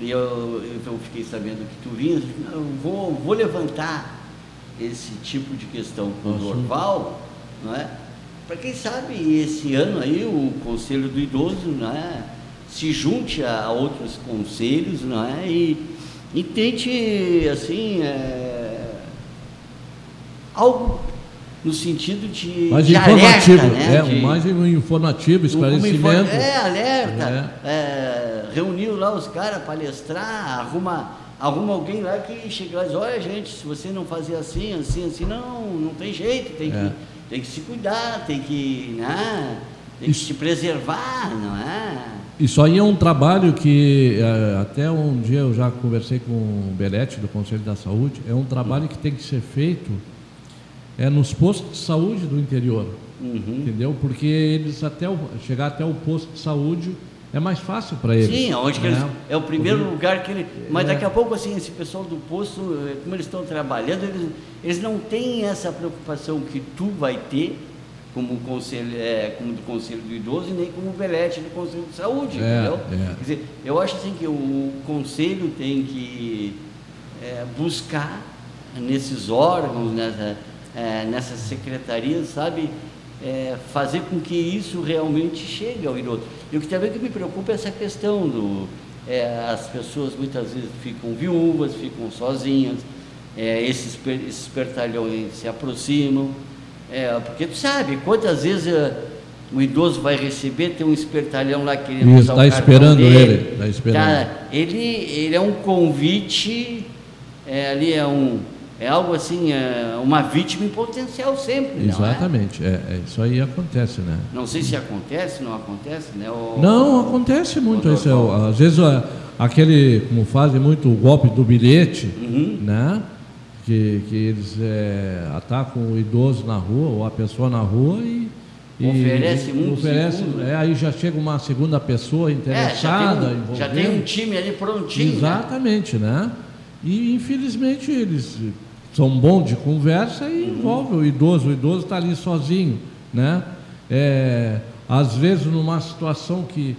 e eu, eu fiquei sabendo que tu vinhas, eu vou, vou levantar esse tipo de questão com o. Dorval, não é? Para quem sabe esse ano aí o Conselho do Idoso, não é? Se junte a outros conselhos, não é? E, e tente, assim, é, algo no sentido de, Mais de informativo, alerta, né? é, de, mais informativo, esclarecimento. É, alerta. É, reuniu lá os caras palestrar, arruma, arruma alguém lá que chega lá e diz, olha gente, se você não fazer assim, assim, assim, não, não tem jeito, tem, É. que, tem que se cuidar, tem que, né, tem que Isso. se preservar, não é? Isso aí é um trabalho que eh, até um dia eu já conversei com o Belete do Conselho da Saúde, é um trabalho que tem que ser feito é nos postos de saúde do interior, Uhum. entendeu? Porque eles até o, chegar até o posto de saúde é mais fácil para eles. Sim, onde né? eles, é o primeiro lugar que ele. Mas É. daqui a pouco, assim, esse pessoal do posto, eh, como eles estão trabalhando, eles, eles não têm essa preocupação que tu vai ter, como, conselho, é, como do Conselho do Idoso, e nem como Belete do Conselho de Saúde, É, entendeu? é. Quer dizer, eu acho assim que o Conselho tem que é, buscar nesses órgãos, nessa, nessas secretarias, sabe, é, fazer com que isso realmente chegue ao idoso. E o que também que me preocupa é essa questão do é, as pessoas muitas vezes ficam viúvas, ficam sozinhas, é, esses, esses pertalhões se aproximam, é, porque tu sabe quantas vezes é, o idoso vai receber, tem um espertalhão lá querendo Isso, usar tá o esperando dele. ele, tá esperando. Tá, ele, ele é um convite, é, ali é um é algo assim, é uma vítima em potencial sempre, é? Exatamente, é, é, isso aí acontece, né? Não sei se acontece, não acontece, né? O- Não, acontece muito isso. é, Às vezes a- aquele, como fazem muito o golpe do bilhete, Uhum. né? Que, que eles é, atacam o idoso na rua ou a pessoa na rua e. e- Oferece muito oferece, segundo. é, aí já chega uma segunda pessoa É, já interessada, tem, um, já tem um time ali prontinho. né? Exatamente, né? E infelizmente eles são bons de conversa e envolvem o idoso. O idoso está ali sozinho, né? É, às vezes numa situação que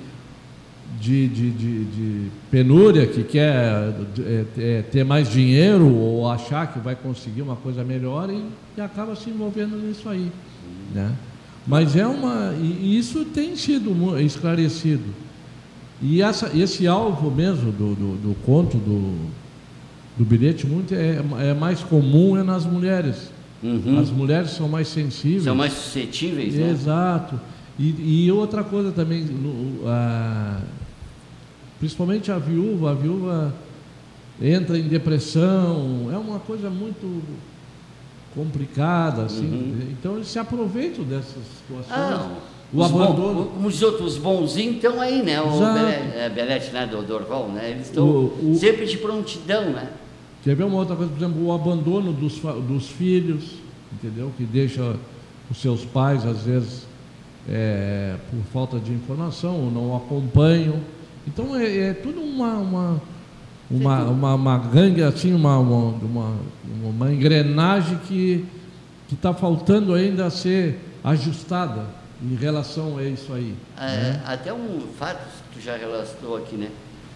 de, de, de, de penúria, que quer é, é, ter mais dinheiro ou achar que vai conseguir uma coisa melhor e, e acaba se envolvendo nisso aí, né? Mas é uma e, isso tem sido esclarecido. E essa, esse alvo mesmo do, do, do conto do, do bilhete muito é, é mais comum é nas mulheres. Uhum. As mulheres são mais sensíveis. São mais suscetíveis, né? Exato. E, e outra coisa também, no- a- principalmente a viúva, a viúva entra em depressão, é uma coisa muito complicada, assim. Uhum. Então eles se aproveitam dessas situações. Ah, o os bom- abandono. como diz outros, os bonzinhos estão aí, né? O. Belete, é, Belete, né? Do Dorval, né? Eles estão sempre de prontidão, né? Quer ver uma outra coisa, por exemplo, o abandono dos, dos filhos, entendeu? Que deixa os seus pais, às vezes, é, por falta de informação, ou não acompanham. Então é, é tudo uma, uma, uma, uma, uma gangue, assim, uma, uma, uma, uma engrenagem que está faltando ainda ser ajustada em relação a isso aí. É, né? Até um fato que tu já relatou aqui, né?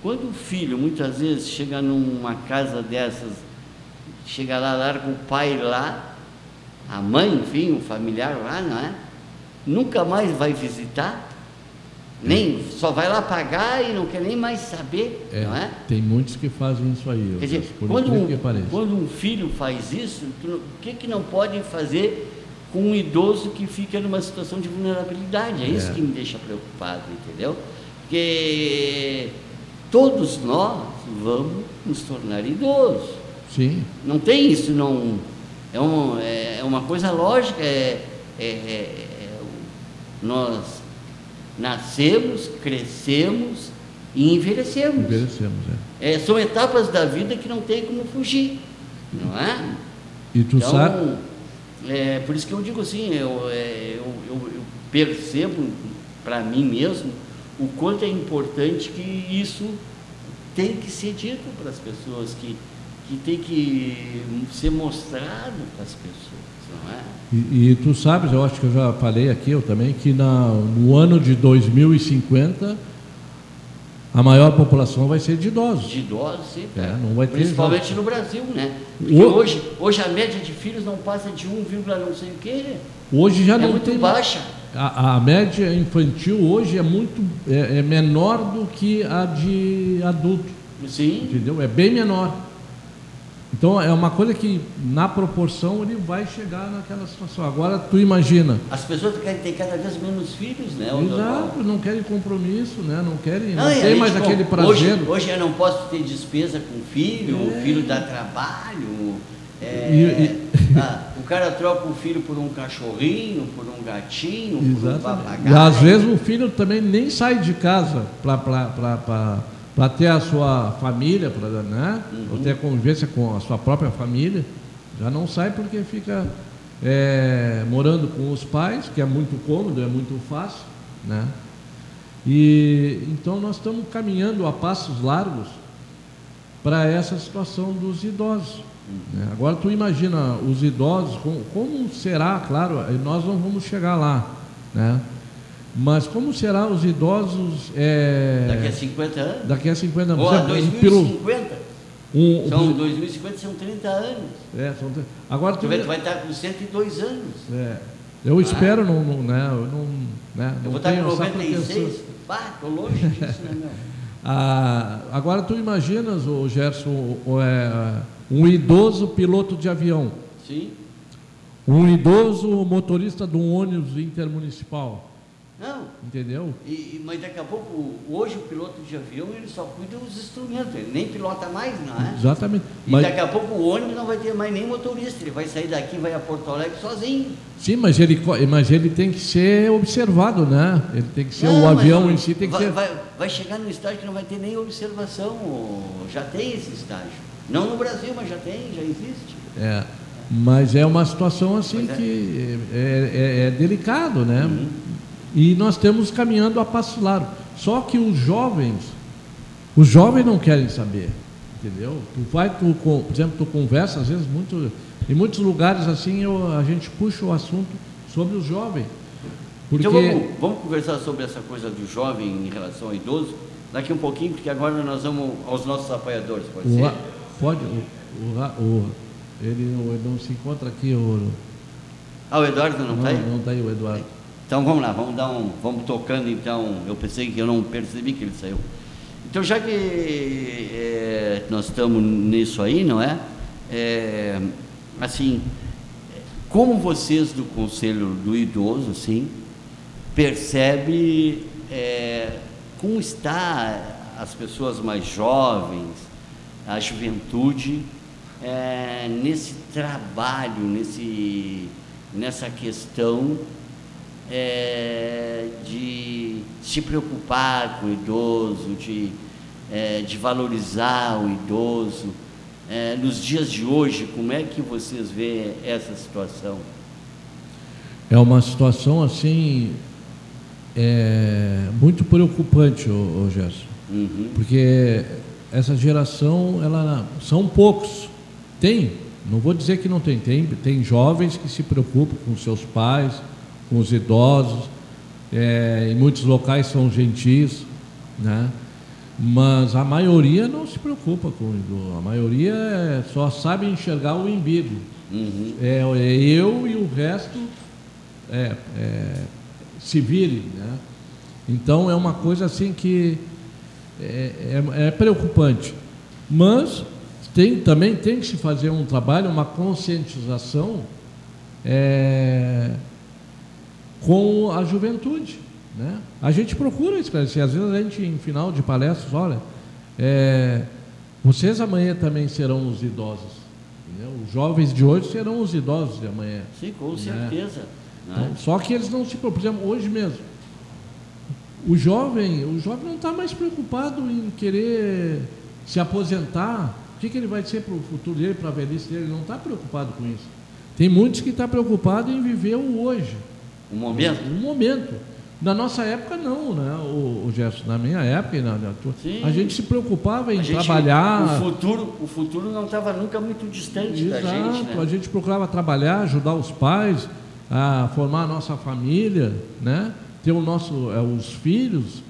Quando o filho muitas vezes chega numa casa dessas, chega lá, larga o pai lá, a mãe, enfim, o familiar lá, não é? Nunca mais vai visitar Nem, só vai lá pagar e não quer nem mais saber, É, não é? Tem muitos que fazem isso aí. Quer dizer, por quando um, quando um filho faz isso, o que, que não pode fazer com um idoso que fica numa situação de vulnerabilidade? É isso É. que me deixa preocupado, entendeu? Porque todos nós vamos nos tornar idosos. Sim, Não tem isso, não. É, um, é uma coisa lógica. É, é- é- é- nós nascemos, crescemos e envelhecemos. envelhecemos. É. É, são etapas da vida que não tem como fugir, não é? E tu então, sabe. é, por isso que eu digo assim, eu, é, eu, eu- eu percebo para mim mesmo o quanto é importante que isso tem que ser dito para as pessoas, que, que tem que ser mostrado para as pessoas, é? E, e tu sabes, eu acho que eu já falei aqui, eu também, que na, no ano de 2050 a maior população vai ser de idosos. De idosos, sim. É, não vai ter Principalmente no Brasil, né? Porque O- hoje, hoje a média de filhos não passa de 1, não sei o quê. Hoje já é não muito tem. baixa. A, a média infantil hoje é muito é, é menor do que a de adulto, Sim. entendeu? É bem menor. Então é uma coisa que na proporção ele vai chegar naquela situação. Agora tu imagina, As pessoas querem ter cada vez menos filhos, né? exato, não querem compromisso, né? Não querem, não, Não, tem mais não- aquele prazer. Hoje, hoje eu não posso ter despesa com o filho, o filho dá trabalho. É, E- <laughs> ah, o cara troca o filho por um cachorrinho, por um gatinho, por um Exatamente. papagaio. E às vezes o filho também nem sai de casa para ter a sua família, para né? Ou ter a convivência com a sua própria família. Já não sai porque fica é, morando com os pais, que é muito cômodo, é muito fácil. Né? E então nós estamos caminhando a passos largos para essa situação dos idosos. Né? Agora tu imagina os idosos, como, como será, claro, nós não vamos chegar lá, né? Mas como será os idosos é, Daqui a 50 anos. daqui a 50 anos? Ou a Por exemplo, um 2050. um- São 2050 são 30 anos. é, são- agora tu, Tu vai estar com 102 anos. é, eu espero não, não, né, eu não, né, Eu não vou estar com essa pretensão. 96. Pá, tô longe disso, né, meu? <laughs> Ah, agora tu imaginas, o Gerson, o- é, um idoso piloto de avião, Sim. um idoso motorista de um ônibus intermunicipal, Não, entendeu? E, mas daqui a pouco, hoje o piloto de avião ele só cuida dos instrumentos, ele nem pilota mais, não é? Exatamente. E Mas, daqui a pouco o ônibus não vai ter mais nem motorista, ele vai sair daqui e vai a Porto Alegre sozinho. sim, mas ele, mas ele tem que ser observado, né? Ele tem que ser Não, o avião em si tem que vai, ser. vai, vai chegar num estágio que não vai ter nem observação, já tem esse estágio. Não no Brasil, mas já tem, já existe. É, mas é uma situação assim é. que é, é- é delicado, né? Uhum. E nós temos caminhando a passo largo. Só que os jovens, os jovens não querem saber, entendeu? Tu vai, tu, por exemplo, tu conversa às vezes muito, em muitos lugares assim eu- a gente puxa o assunto sobre os jovens, porque Então vamos, vamos conversar sobre essa coisa do jovem em relação ao idoso daqui um pouquinho, porque agora nós vamos aos nossos apoiadores, pode o, ser? Pode o, o, o- ele, ele não se encontra aqui o Ah, o Eduardo não está aí? não está aí o Eduardo. Então vamos lá, vamos dar um, vamos tocando então. Eu pensei que eu não percebi que ele saiu. Então já que é, nós estamos nisso aí, não é? É, assim, como vocês do Conselho do Idoso, assim, percebe é, como está as pessoas mais jovens, a juventude é, nesse trabalho, nesse, nessa questão é, de se preocupar com o idoso, de, é, de valorizar o idoso. É, nos dias de hoje, como é que vocês veem essa situação? É uma situação assim é, muito preocupante, o, Gerson, Uhum. porque essa geração, ela são poucos. Tem, não vou dizer que não tem, tem, tem jovens que se preocupam com seus pais, com os idosos, é, em muitos locais são gentis, né? Mas a maioria não se preocupa com o idoso, a maioria é- só sabe enxergar o umbigo. Uhum. É, é eu e o resto é, é, se virem, né? Então é uma coisa assim que é, é, é preocupante. Mas tem, também tem que se fazer um trabalho, uma conscientização é, com a juventude. Né? A gente procura esclarecer, às vezes a gente, em final de palestras, olha, é, vocês amanhã também serão os idosos. Entendeu? Os jovens de hoje serão os idosos de amanhã. Sim, com né? certeza. Então, só que eles não se. Por exemplo, hoje mesmo, o jovem, o jovem não está mais preocupado em querer se aposentar. O que, que ele vai ser para o futuro dele, para a velhice dele? Ele não está preocupado com isso. Tem muitos que estão tá preocupados em viver o hoje. Um momento? Um momento. Na nossa época não, né? O, o Gerson, na minha época, na, na tua, a gente se preocupava em gente, trabalhar. O futuro, o futuro não estava nunca muito distante Exato, da gente. Né? A gente procurava trabalhar, ajudar os pais a formar a nossa família, né? Ter o nosso, é, os filhos.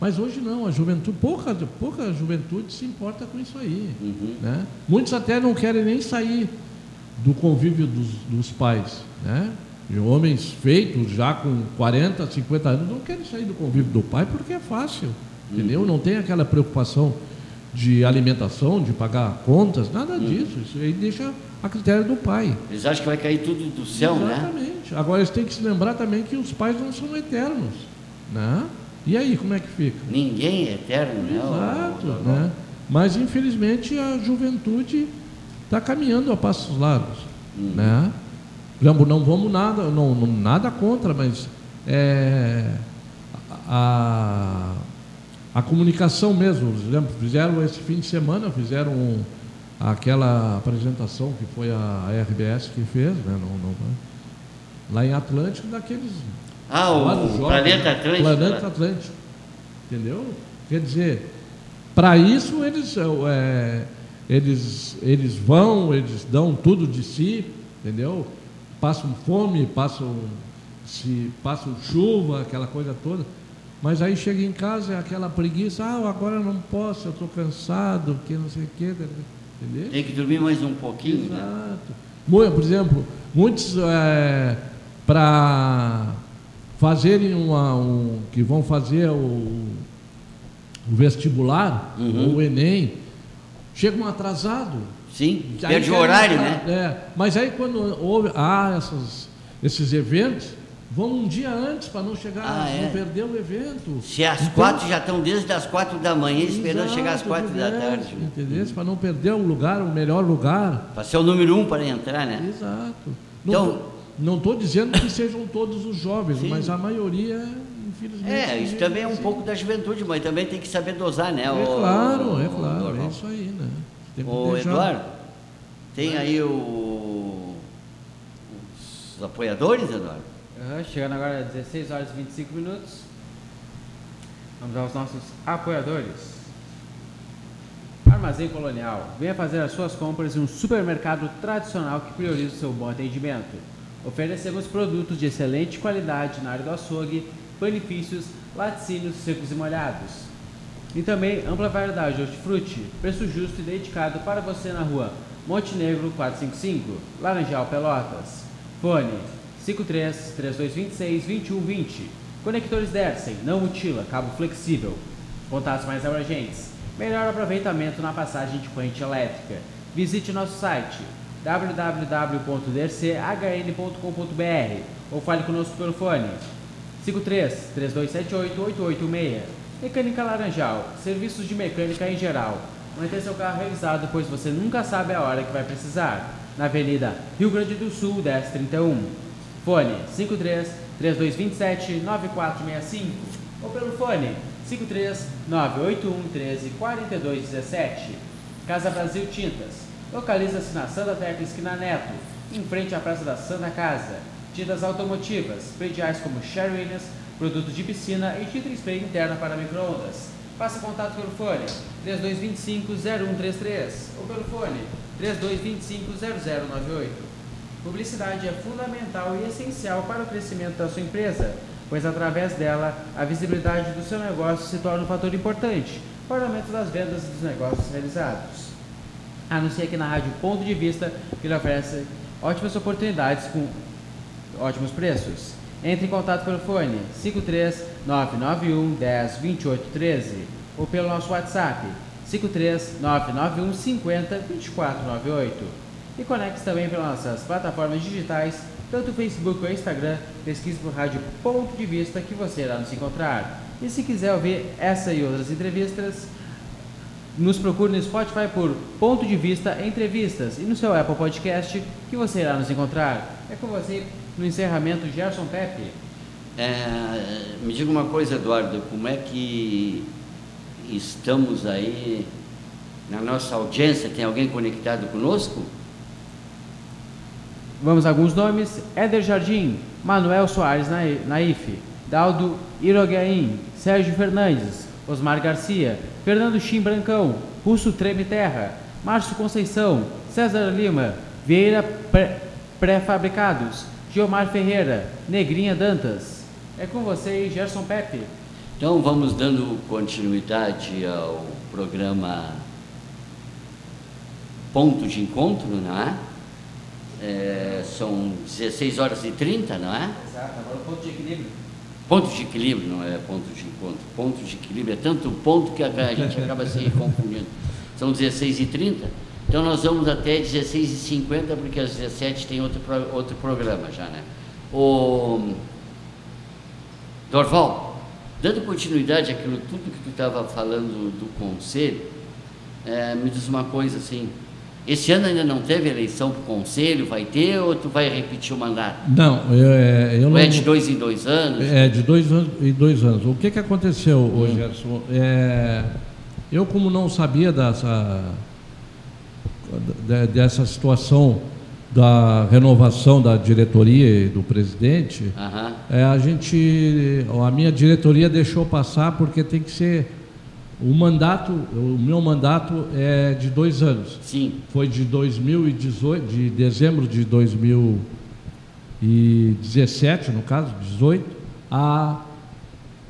Mas hoje não, a juventude, pouca, pouca juventude se importa com isso aí. Uhum. Né? Muitos até não querem nem sair do convívio dos, dos pais. Né? E homens feitos já com 40, 50 anos não querem sair do convívio do pai porque é fácil, entendeu? Uhum. Não tem aquela preocupação de alimentação, de pagar contas, nada uhum. disso. Isso aí deixa a critério do pai. Eles acham que vai cair tudo do céu, Exatamente. né? Exatamente. Agora eles têm que se lembrar também que os pais não são eternos, né? E aí, como é que fica? Ninguém é eterno, né? Exato, né? Mas infelizmente a juventude está caminhando a passos largos, uhum. né? Jambo, não vamos nada, não, não nada contra, mas é, a, a comunicação mesmo. Lembra, fizeram esse fim de semana, fizeram um, aquela apresentação que foi a, RBS que fez, né? Não, não, lá em Atlântico, daqueles. Ah, o Planeta Atlântico. Planeta Atlântico. Entendeu? Quer dizer, para isso eles, é, eles, eles vão, eles dão tudo de si, entendeu? passam fome, passam, se, passam chuva, aquela coisa toda. Mas aí chega em casa, é aquela preguiça, ah, agora eu não posso, eu estou cansado, que não sei o quê. Entendeu? Tem que dormir mais um pouquinho. Né? Exato. Né? Por exemplo, muitos é, para fazerem uma, um, que vão fazer o, o vestibular, uhum. ou o Enem, chegam atrasados. Sim, perde o horário, né? É, mas aí quando houve ah, essas, esses eventos, vão um dia antes para não chegar, ah, é? não perder o evento. Se as então, quatro já estão desde as quatro da manhã esperando exato, chegar às quatro da tarde. Entendeu? Para não perder o lugar, o melhor lugar. Para ser o número um para entrar, né? Exato. Então, não estou dizendo que sejam todos os jovens, sim. mas a maioria, infelizmente. É, isso também é um pouco da juventude, mas também tem que saber dosar, né? É o, claro, é claro, o, é isso aí, né? Ô, Eduardo, tem aí o, os apoiadores, Eduardo? Uhum, chegando agora às 16 horas e 25 minutos. Vamos aos nossos apoiadores. Armazém Colonial. Venha fazer as suas compras em um supermercado tradicional que prioriza o seu bom atendimento. Oferecemos produtos de excelente qualidade na área do açougue, benefícios, laticínios secos e molhados e também ampla variedade de hortifruti, preço justo e dedicado para você na rua Montenegro 455, Laranjal Pelotas. Fone 53 3226 2120. Conectores Dersen, não mutila, cabo flexível. Contatos mais abrangentes. Melhor aproveitamento na passagem de corrente elétrica. Visite nosso site www.derchn.com.br ou fale conosco pelo fone 53 3278 8816. Mecânica Laranjal, serviços de mecânica em geral. Manter seu carro revisado, pois você nunca sabe a hora que vai precisar. Na Avenida Rio Grande do Sul, 1031. Fone 53 3227 9465 ou pelo fone 53 981 13 4217. Casa Brasil Tintas. Localiza-se na Santa Tecla Esquina Neto, em frente à Praça da Santa Casa. Tintas automotivas, prediais como Sherwin Williams, produtos de piscina e tinta spray interna para microondas. Faça contato pelo fone 3225-0133 ou pelo fone 3225-0098. Publicidade é fundamental e essencial para o crescimento da sua empresa, pois através dela a visibilidade do seu negócio se torna um fator importante para o aumento das vendas dos negócios realizados. Anuncie aqui na Rádio Ponto de Vista que lhe oferece ótimas oportunidades com ótimos preços. Entre em contato pelo fone 53 991 10 28 13 ou pelo nosso WhatsApp 53 991 50 24 98. E conecte também pelas nossas plataformas digitais, tanto Facebook ou Instagram, pesquise por Rádio Ponto de Vista que você irá nos encontrar. E se quiser ouvir essa e outras entrevistas, nos procure no Spotify por Ponto de Vista Entrevistas e no seu Apple Podcast que você irá nos encontrar. É com você no encerramento Gerson Pepe. É, me diga uma coisa, Eduardo, como é que estamos aí na nossa audiência? Tem alguém conectado conosco? Vamos a alguns nomes: Éder Jardim, Manuel Soares Naif, Daldo Irogaim, Sérgio Fernandes, Osmar Garcia, Fernando Chim Brancão, Russo Treme Terra, Márcio Conceição, César Lima, Vieira Pré-Fabricados, Geomar Ferreira, Negrinha Dantas. É com você, Gerson Pepe. Então vamos dando continuidade ao programa Ponto de Encontro, não é? É são 16 horas e 30, não é? Exato, agora o ponto de equilíbrio. Ponto de equilíbrio não é ponto de encontro. Ponto de equilíbrio é tanto ponto que a, a gente <laughs> acaba se confundindo. São 16h30, então nós vamos até 16h50, porque às 17 tem outro, outro programa já, né? O Dorval, dando continuidade àquilo tudo que tu estava falando do conselho, é, me diz uma coisa assim, esse ano ainda não teve eleição para o conselho, vai ter ou tu vai repetir o mandato? Não, eu, é, eu não. É de dois em dois anos? É, de dois anos em dois anos. O que, que aconteceu, hum. Gerson? É, eu, como não sabia dessa, dessa situação da renovação da diretoria e do presidente, uhum. é, a gente, a minha diretoria deixou passar porque tem que ser o mandato, o meu mandato é de dois anos. Sim. Foi de 2018, de dezembro de 2017, no caso, 18, a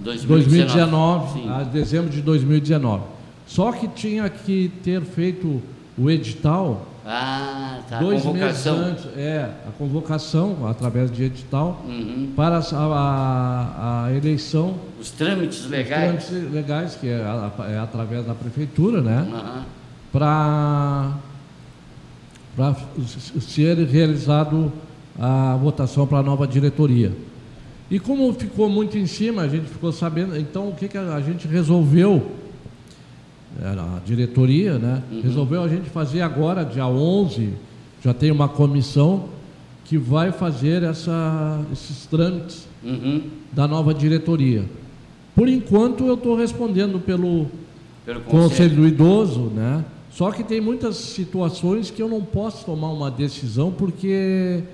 2019, 2019 a dezembro de 2019. Só que tinha que ter feito o edital ah, tá. Dois meses antes, é, a convocação através de edital uhum. para a, a, a, eleição. Os trâmites legais. Os trâmites legais, que é, é através da prefeitura, né? Uhum. Para ser realizado a votação para a nova diretoria. E como ficou muito em cima, a gente ficou sabendo, então o que, que a gente resolveu a diretoria, né? Uhum. Resolveu a gente fazer agora, dia 11, já tem uma comissão que vai fazer essa, esses trâmites uhum. da nova diretoria. Por enquanto eu estou respondendo pelo, pelo conselho. conselho do idoso, né? Só que tem muitas situações que eu não posso tomar uma decisão porque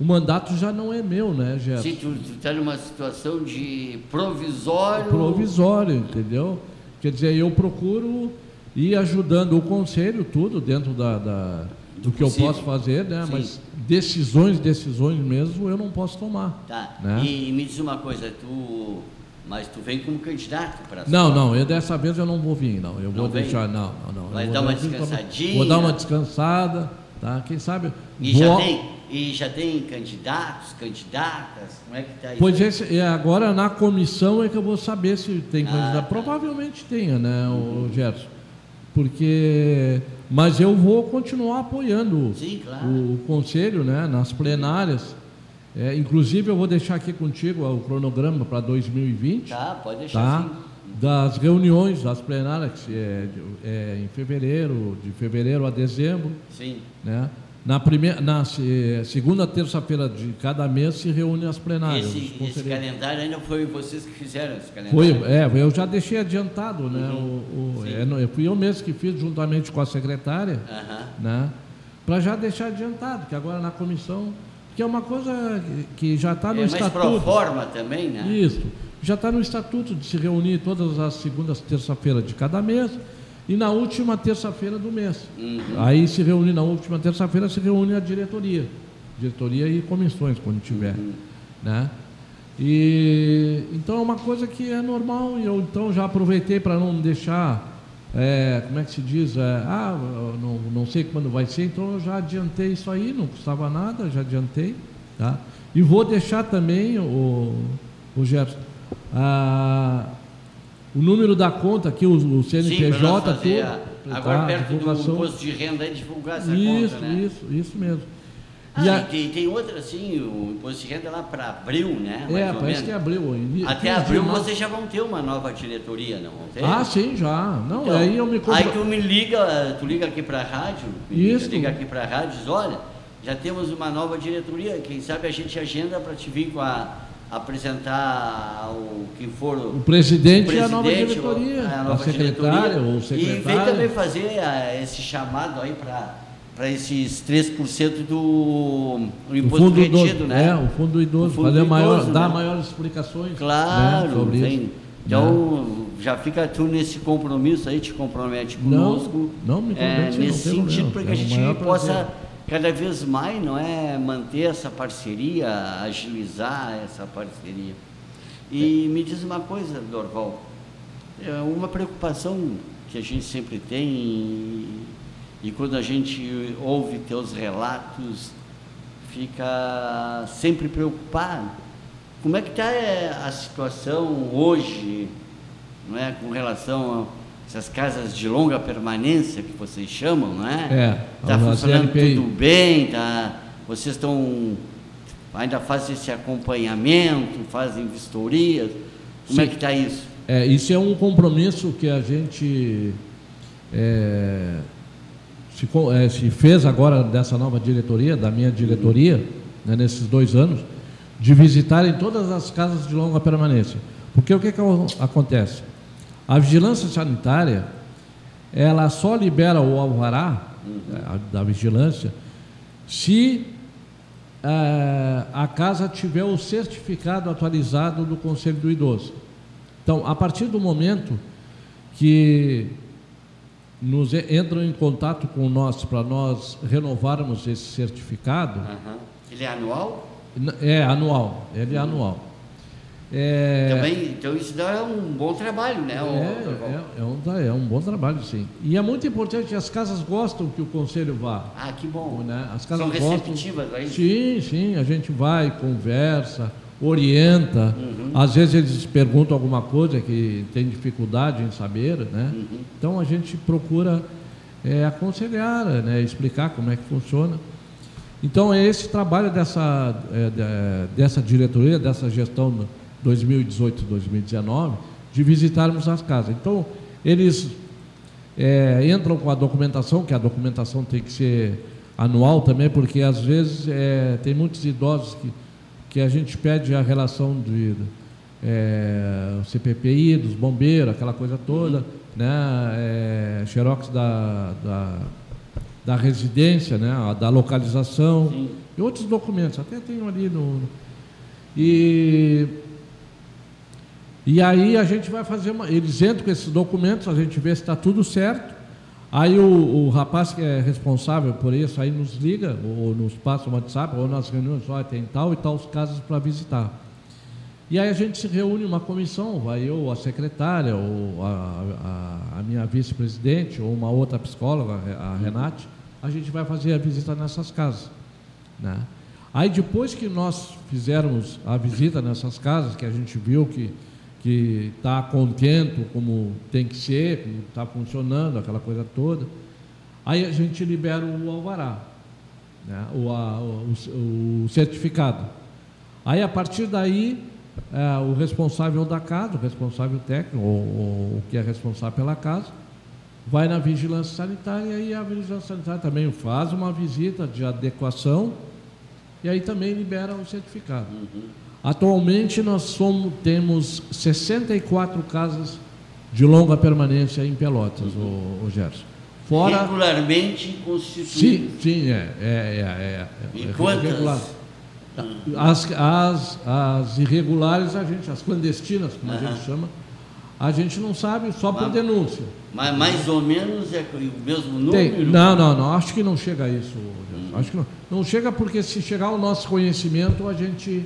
o mandato já não é meu, né, Gerson? Sim, tu está numa situação de provisório. Provisório, entendeu? Quer dizer, eu procuro ir ajudando o conselho, tudo dentro da, da do, do que possível. eu posso fazer, né? Sim. Mas decisões, decisões mesmo, eu não posso tomar. Tá. Né? E me diz uma coisa, tu. Mas tu vem como candidato para Não, não, eu dessa vez eu não vou vir, não. Eu não vou vem? deixar, não, não, não. Vai dar uma descansadinha. Vou dar uma descansada, tá? Quem sabe. E vou... já tem e já tem candidatos, candidatas? Como é que está isso? Pois esse, é, agora na comissão é que eu vou saber se tem ah, candidato. Tá. Provavelmente tenha, né, uhum. o Gerson? Porque. Mas eu vou continuar apoiando Sim, claro. o, o, conselho né, nas plenárias. É, inclusive eu vou deixar aqui contigo o cronograma para 2020. Tá, pode deixar tá? Das reuniões, das plenárias, que é, é, em fevereiro, de fevereiro a dezembro. Sim. Né? Na, primeira, na segunda terça-feira de cada mês se reúnem as plenárias. Esse, esse, calendário ainda foi vocês que fizeram esse calendário? Foi, é, eu já deixei adiantado, né? Uhum. O, o é, fui eu mesmo que fiz juntamente com a secretária, uhum. né? Para já deixar adiantado, que agora na comissão, que é uma coisa que já está no é, estatuto. Mas forma também, né? Isso. Já está no estatuto de se reunir todas as segundas terça-feiras de cada mês e na última terça-feira do mês. Uhum. Aí se reúne, na última terça-feira, se reúne a diretoria. Diretoria e comissões, quando tiver. Uhum. Né? E, então é uma coisa que é normal e eu então já aproveitei para não deixar, é, como é que se diz, é, ah, não, não sei quando vai ser, então eu já adiantei isso aí, não custava nada, já adiantei. Tá? E vou deixar também, o, o Gerson, a, o número da conta aqui, o, o CNPJ, Sim, a, agora tá, perto divulgação. do posto de renda, aí divulgar essa isso, conta, né? Isso, isso mesmo. Ah, e a... tem, tem outra assim, o imposto de renda lá para abril, né? Mais é, parece que é abril. Até abril vocês já vão ter uma nova diretoria, não vão ter? Ah, sim, já. Não, então, aí eu me compro... Aí tu me liga, tu liga aqui para a rádio, Isso. liga aqui para a rádio e diz, olha, já temos uma nova diretoria, quem sabe a gente agenda para te vir com a apresentar o que for o presidente, o presidente e a nova diretoria, a, nova a secretária diretoria, ou secretária. E vem também fazer uh, esse chamado aí para para esses 3% do imposto do retido, idoso, né? É, o fundo do idoso, fundo fazer do maior, idoso, dar né? maiores explicações. Claro, né, sobre. Isso. Então, né? já fica tu nesse compromisso aí, te compromete conosco. Não, não me compromete, é, Nesse sentido, para que é a gente possa cada vez mais, não é, manter essa parceria, agilizar essa parceria. E é. me diz uma coisa, Dorval, é uma preocupação que a gente sempre tem e quando a gente ouve teus relatos, fica sempre preocupado. Como é que está é, a situação hoje, não é, com relação a essas casas de longa permanência que vocês chamam, não é? É. Está funcionando tudo bem, tá? Vocês estão ainda fazem esse acompanhamento, fazem vistorias. Como é Sim. é que está isso? É, isso é um compromisso que a gente é, se, é, se fez agora dessa nova diretoria, da minha diretoria, né, nesses dois anos, de visitarem todas as casas de longa permanência. Porque o que, que acontece? A vigilância sanitária, ela só libera o alvará uhum. da vigilância se é, a casa tiver o certificado atualizado do Conselho do Idoso. Então, a partir do momento que nos entram em contato com nós para nós renovarmos esse certificado. Uhum. Ele é anual? É anual, ele é uhum. anual. É... Também, então isso é um bom trabalho, né? É, é, é, um, é um bom trabalho, sim. E é muito importante as casas gostam que o conselho vá. Ah, que bom. Né? As casas São receptivas, gostam, é isso? Sim, sim, a gente vai, conversa, orienta. Uhum. Às vezes eles perguntam alguma coisa que tem dificuldade em saber, né? Uhum. Então a gente procura é, aconselhar, né? explicar como é que funciona. Então é esse trabalho dessa, é, dessa diretoria, dessa gestão 2018-2019, de visitarmos as casas. Então eles é, entram com a documentação, que a documentação tem que ser anual também, porque às vezes é, tem muitos idosos que que a gente pede a relação de é, CPPI, dos bombeiros, aquela coisa toda, né, é, xerox da, da, da, residência, né, da localização Sim. e outros documentos, até tenho ali no... E, e aí a gente vai fazer uma... Eles entram com esses documentos, a gente vê se está tudo certo, Aí o, o, rapaz que é responsável por isso aí nos liga, ou nos passa um WhatsApp, ou nas reuniões, olha, tem tal e tal os casos para visitar. E aí a gente se reúne uma comissão, vai eu, a secretária, ou a, a, a minha vice-presidente, ou uma outra psicóloga, a Renate, a gente vai fazer a visita nessas casas. Né? Aí depois que nós fizermos a visita nessas casas, que a gente viu que que está contento como tem que ser, como está funcionando, aquela coisa toda. Aí a gente libera o alvará, né? o, a, o, o, certificado. Aí a partir daí, é, o responsável da casa, o responsável técnico, ou, o que é responsável pela casa, vai na vigilância sanitária e a vigilância sanitária também faz uma visita de adequação e aí também libera o certificado. Uhum. Atualmente nós somos, temos 64 casas de longa permanência em Pelotas, uhum. o, o Gerson. Fora... Regularmente constituídas. Sim, sim, é. é, é, é? Regular. As, as, as irregulares, a gente, as clandestinas, como uhum. a gente chama, a gente não sabe só por denúncia. Mas mais ou menos é o mesmo número? Tem, não, não, não, acho que não chega a isso. Hum. Acho que não. Não chega porque se chegar ao nosso conhecimento, a gente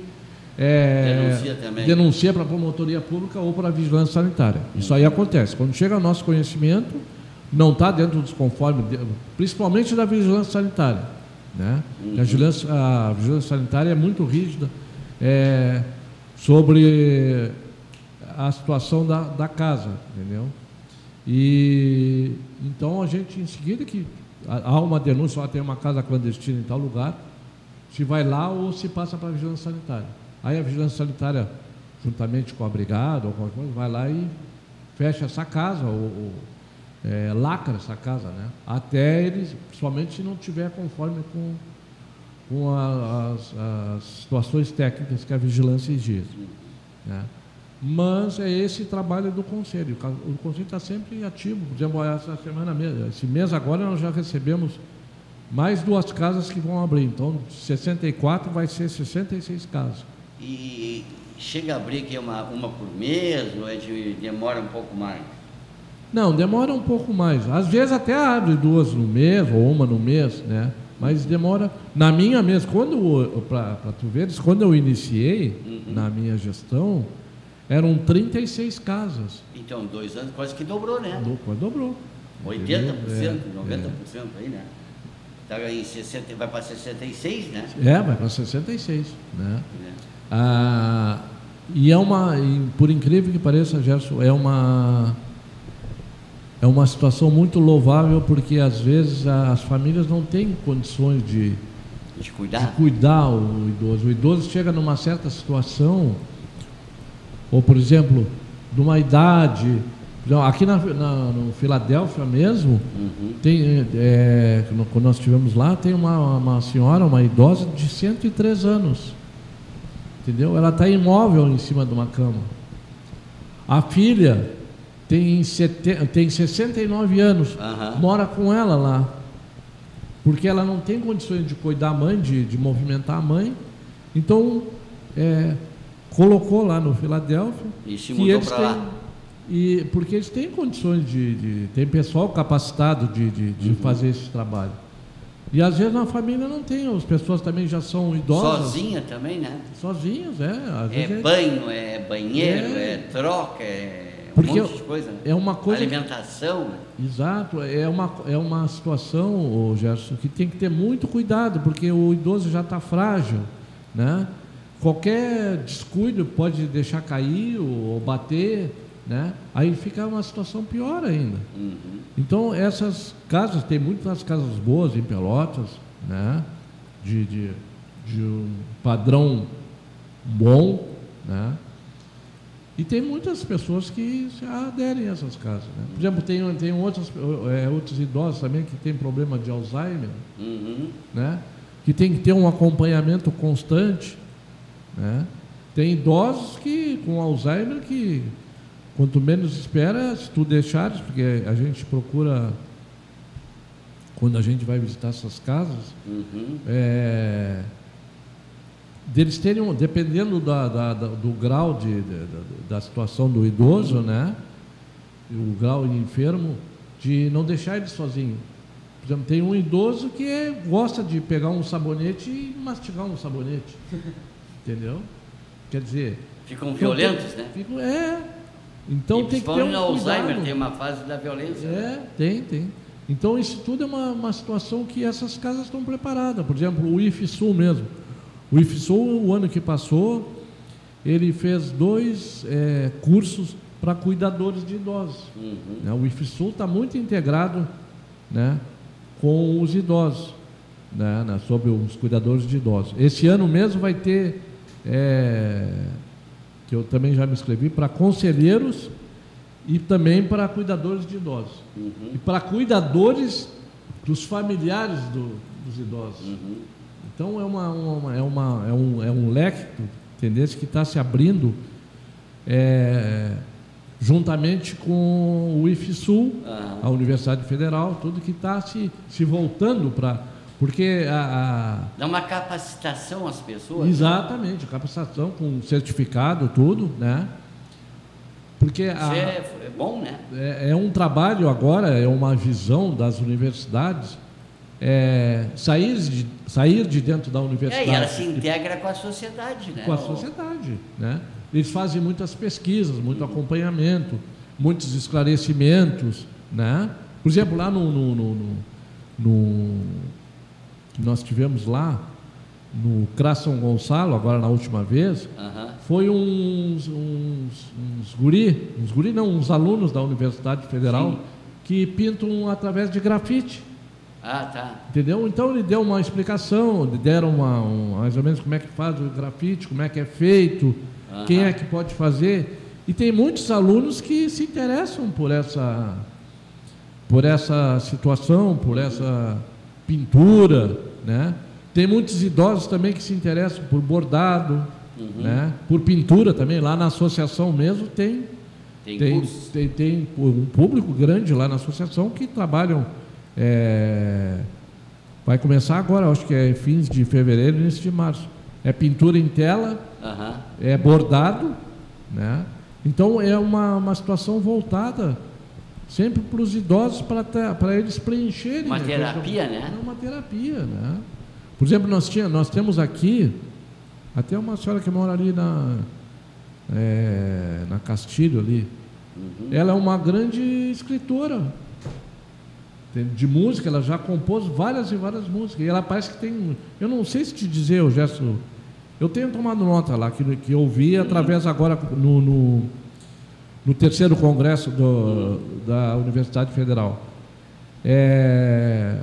é, denuncia também. Denuncia para a promotoria pública ou para a vigilância sanitária. Isso aí acontece. Quando chega ao nosso conhecimento, não está dentro dos conformes, principalmente da vigilância sanitária. Né? A, vigilância, a vigilância sanitária é muito rígida é, sobre a situação da, da casa, entendeu? E então a gente, em seguida que há uma denúncia, ó, tem uma casa clandestina em tal lugar, se vai lá ou se passa para a vigilância sanitária. Aí a vigilância sanitária, juntamente com a brigada qualquer coisa, vai lá e fecha essa casa, ou, ou é, lacra essa casa, né? Até eles, principalmente se não tiver conforme com, com a, as, as, situações técnicas que a vigilância exige. Né? Mas é esse trabalho do Conselho. O Conselho está sempre ativo. Por exemplo, essa semana mesmo, esse mês agora nós já recebemos mais duas casas que vão abrir. Então, 64 vai ser 66 casas. E chega a abrir que uma, uma por mês ou é de, demora um pouco mais? Não, demora um pouco mais. Às vezes até abre duas no mês ou uma no mês, né? Mas demora. Na minha mesmo, quando para tu veres, quando eu iniciei uhum. na minha gestão, eram 36 casas. Então, dois anos quase que dobrou, né? Do, quase dobrou. 80%, é, 90% é. aí, né? Tá em 60, vai para 66, né? É, vai para 66, né? É. Ah, e é uma, por incrível que pareça, Gerson, é uma é uma situação muito louvável porque às vezes as famílias não têm condições de, de, cuidar. de cuidar o idoso. O idoso chega numa certa situação, ou por exemplo, de uma idade. Aqui na, na no Filadélfia mesmo, uhum. tem, é, quando nós estivemos lá, tem uma, uma senhora, uma idosa de 103 anos. Entendeu? Ela está imóvel em cima de uma cama. A filha tem, sete, tem 69 anos, uhum. mora com ela lá. Porque ela não tem condições de cuidar da mãe, de, de movimentar a mãe. Então, é, colocou lá no Filadélfia. E se mudou para lá. E, porque eles têm condições de. de tem pessoal capacitado de, de, de uhum. fazer esse trabalho. E às vezes na família não tem, as pessoas também já são idosas. Sozinha também, né? Sozinhas, é. é, é banho, é banheiro, é, é troca, é porque um monte de coisa, né? é uma coisa alimentação. Que, né? exato, é uma, é uma situação, oh, Gerson, que tem que ter muito cuidado, porque o idoso já está frágil, né? Qualquer descuido pode deixar cair ou bater, né? Aí fica uma situação pior ainda. Uhum. Então essas casas, tem muitas casas boas em Pelotas, né? De, de, de um padrão bom, né? E tem muitas pessoas que aderem a essas casas. Né? Por exemplo, tem, tem outros, é, outros idosos também que têm problema de Alzheimer, uhum. né? que tem que ter um acompanhamento constante. Né? Tem idosos que com Alzheimer que quanto menos espera, se tu deixares, porque a gente procura quando a gente vai visitar essas casas, uhum. é, deles terem, dependendo da, da, da, do grau de, de, da situação do idoso, né? O grau enfermo, de não deixar ele sozinho. Por exemplo, tem um idoso que gosta de pegar um sabonete e mastigar um sabonete. <laughs> Entendeu? Quer dizer. Ficam violentos, tem, né? Ficam, é. Então tem que ter um no Alzheimer tem uma fase da violência. É, né? tem, tem. Então isso tudo é uma, uma situação que essas casas estão preparadas. Por exemplo, o IFSUL mesmo. O IFSUL, o ano que passou, ele fez dois é, cursos para cuidadores de idosos. Uhum. Né? O IFSUL está muito integrado né, com os idosos, né, né, sobre os cuidadores de idosos. Esse ano mesmo vai ter, é, que eu também já me inscrevi, para conselheiros e também para cuidadores de idosos. Uhum. E para cuidadores dos familiares do, dos idosos. Uhum. Então é, uma, uma, é, uma, é, um, é um leque entendeu? que está se abrindo é, juntamente com o IFSUL, ah. a Universidade Federal, tudo que está se, se voltando para. Porque a, a, Dá uma capacitação às pessoas. Exatamente, né? capacitação com certificado, tudo, né? Porque a, é, é, bom, né? É, é um trabalho agora, é uma visão das universidades é, sair, de, sair de dentro da universidade. É, e ela se integra com a sociedade, né? Com a sociedade, né? Eles fazem muitas pesquisas, muito uhum. acompanhamento, muitos esclarecimentos, né? Por exemplo, lá no, no, no, no, que nós tivemos lá no CRA São Gonçalo, agora na última vez, foi uns, uns, uns guri, uns guri não, uns alunos da Universidade Federal Sim. que pintam através de grafite. Ah, tá. Entendeu? Então ele deu uma explicação, deram uma, um- mais ou menos como é que faz o grafite, como é que é feito, quem é que pode fazer. E tem muitos alunos que se interessam por essa, por essa situação, por essa pintura, né? Tem muitos idosos também que se interessam por bordado, Uhum. né? Por pintura também. Lá na associação mesmo tem Tem, tem, tem, tem um público grande lá na associação que trabalham. é, vai começar agora, acho que é fins de fevereiro, início de março. É pintura em tela, Aham. é bordado, né? Então é uma, uma situação voltada sempre para os idosos para eles preencherem. Uma né? terapia, né? É uma terapia, né? Por exemplo, nós, tinha, nós temos aqui até uma senhora que mora ali na, é, na Castilho ali. Uhum. Ela é uma grande escritora de música, ela já compôs várias e várias músicas. E ela parece que tem. Eu não sei se te dizer, o gesto. Eu tenho tomado nota lá, que, que eu vi através agora no, no, no terceiro congresso do, da Universidade Federal. É,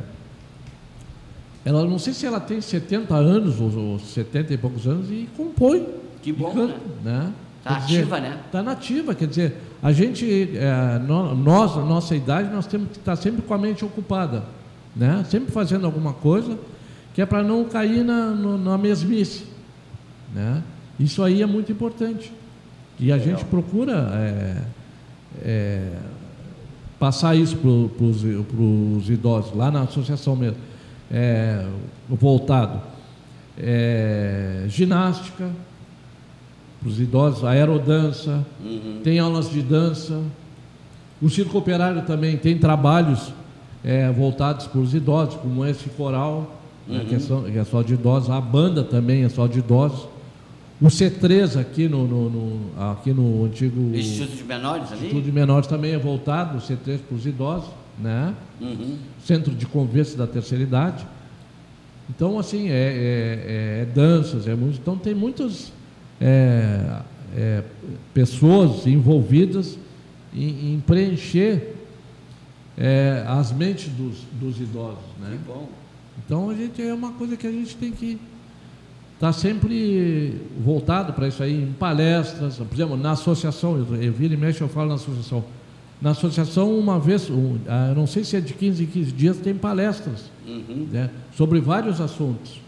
ela não sei se ela tem 70 anos ou, ou 70 e poucos anos e compõe. Que bom, canta, né? Tá Quer dizer, ativa, né? Está nativa, quer dizer, a gente, é, nós, na nossa idade, nós temos que estar sempre com a mente ocupada, né? Sempre fazendo alguma coisa que é para não cair na, no- na mesmice, né? Isso aí é muito importante. E a gente procura é, é, passar isso para os idosos, lá na associação mesmo, é, voltado. É, ginástica, para os idosos, aerodança, Uhum. tem aulas de dança. O Circo Operário também tem trabalhos é, voltados para os idosos, como esse coral, né, que, é só, que é só de idosos. A banda também é só de idosos. O C3 aqui no, no- no- aqui no antigo Instituto de Menores ali? Instituto de Menores também é voltado, o C3 para os idosos, né? Uhum. Centro de Convivência da Terceira Idade. Então, assim, é, é- é danças, é música. Então, tem muitas é, é, pessoas envolvidas em, em preencher é, as mentes dos, dos idosos, Que né? bom. Então, a gente é uma coisa que a gente tem que estar sempre voltado para isso aí, em palestras, por exemplo, na associação, eu, eu vira e mexe, eu falo na associação. Na associação, uma vez, um, ah, não sei se é de 15 em 15 dias, tem palestras Uhum. né, sobre vários assuntos.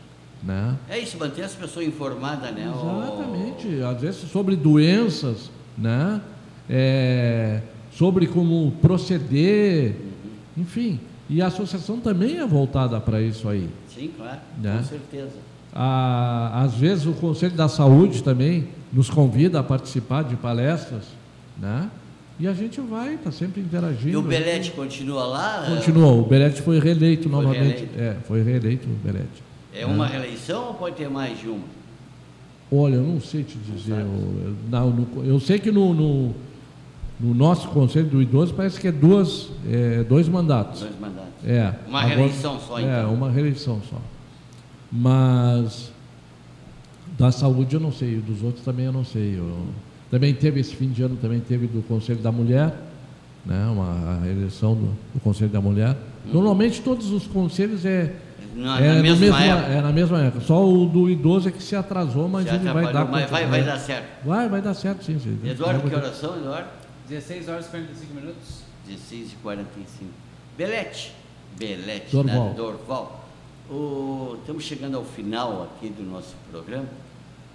Né? É isso, manter as pessoas informadas, né? Exatamente, às vezes sobre doenças, né? É, sobre como proceder, enfim. E a associação também é voltada para isso aí. Sim, claro, Né? com certeza. Ah, às vezes o Conselho da Saúde também nos convida a participar de palestras, né? E a gente vai, está sempre interagindo. E o Belete continua lá? Continuou, o Belete foi reeleito Foi novamente. reeleito. É, foi reeleito o Belete. É uma reeleição ou pode ter mais de uma? Olha, eu não sei te dizer. Eu, não, no- eu sei que no, no, no nosso Conselho do Idoso parece que é duas, é, dois mandatos. Dois mandatos. É. Uma Agora- reeleição só, É, então. uma reeleição só. Mas da saúde eu não sei, dos outros também eu não sei. Eu- também teve esse fim de ano, também teve do Conselho da Mulher, né, uma a reeleição do, do Conselho da Mulher. Normalmente todos os conselhos é, Na, é, na mesma época. é na mesma época. Só o do idoso é que se atrasou, mas Se ele vai dar mas vai, vai dar certo. Vai, vai dar certo sim. sim. Eduardo, Vai que dar- oração, Eduardo? 16 horas e 45 minutos. 16 e 45. Belete. Belete, Dorval. né? Dorval. O- estamos chegando ao final aqui do nosso programa.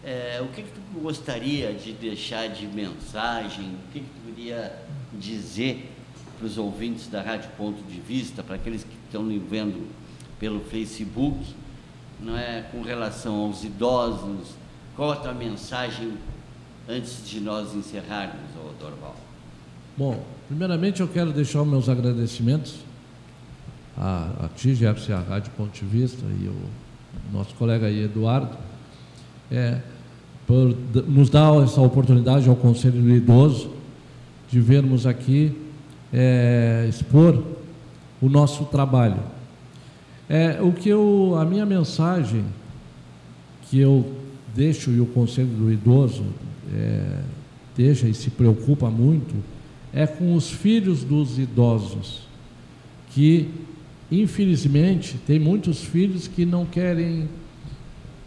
É, o que, que tu gostaria de deixar de mensagem? O que, que tu queria dizer para os ouvintes da Rádio Ponto de Vista, para aqueles que estão me vendo pelo Facebook, não é, com relação aos idosos? Qual a tua mensagem antes de nós encerrarmos, Dorval? Bom, primeiramente eu quero deixar os meus agradecimentos a, a ti, a Rádio Ponto de Vista e o nosso colega aí, Eduardo, é, por nos dar essa oportunidade ao Conselho do Idoso de vermos aqui é, expor o nosso trabalho. É, o que eu, a minha mensagem que eu deixo e o Conselho do Idoso é, deixa e se preocupa muito é com os filhos dos idosos, que infelizmente tem muitos filhos que não querem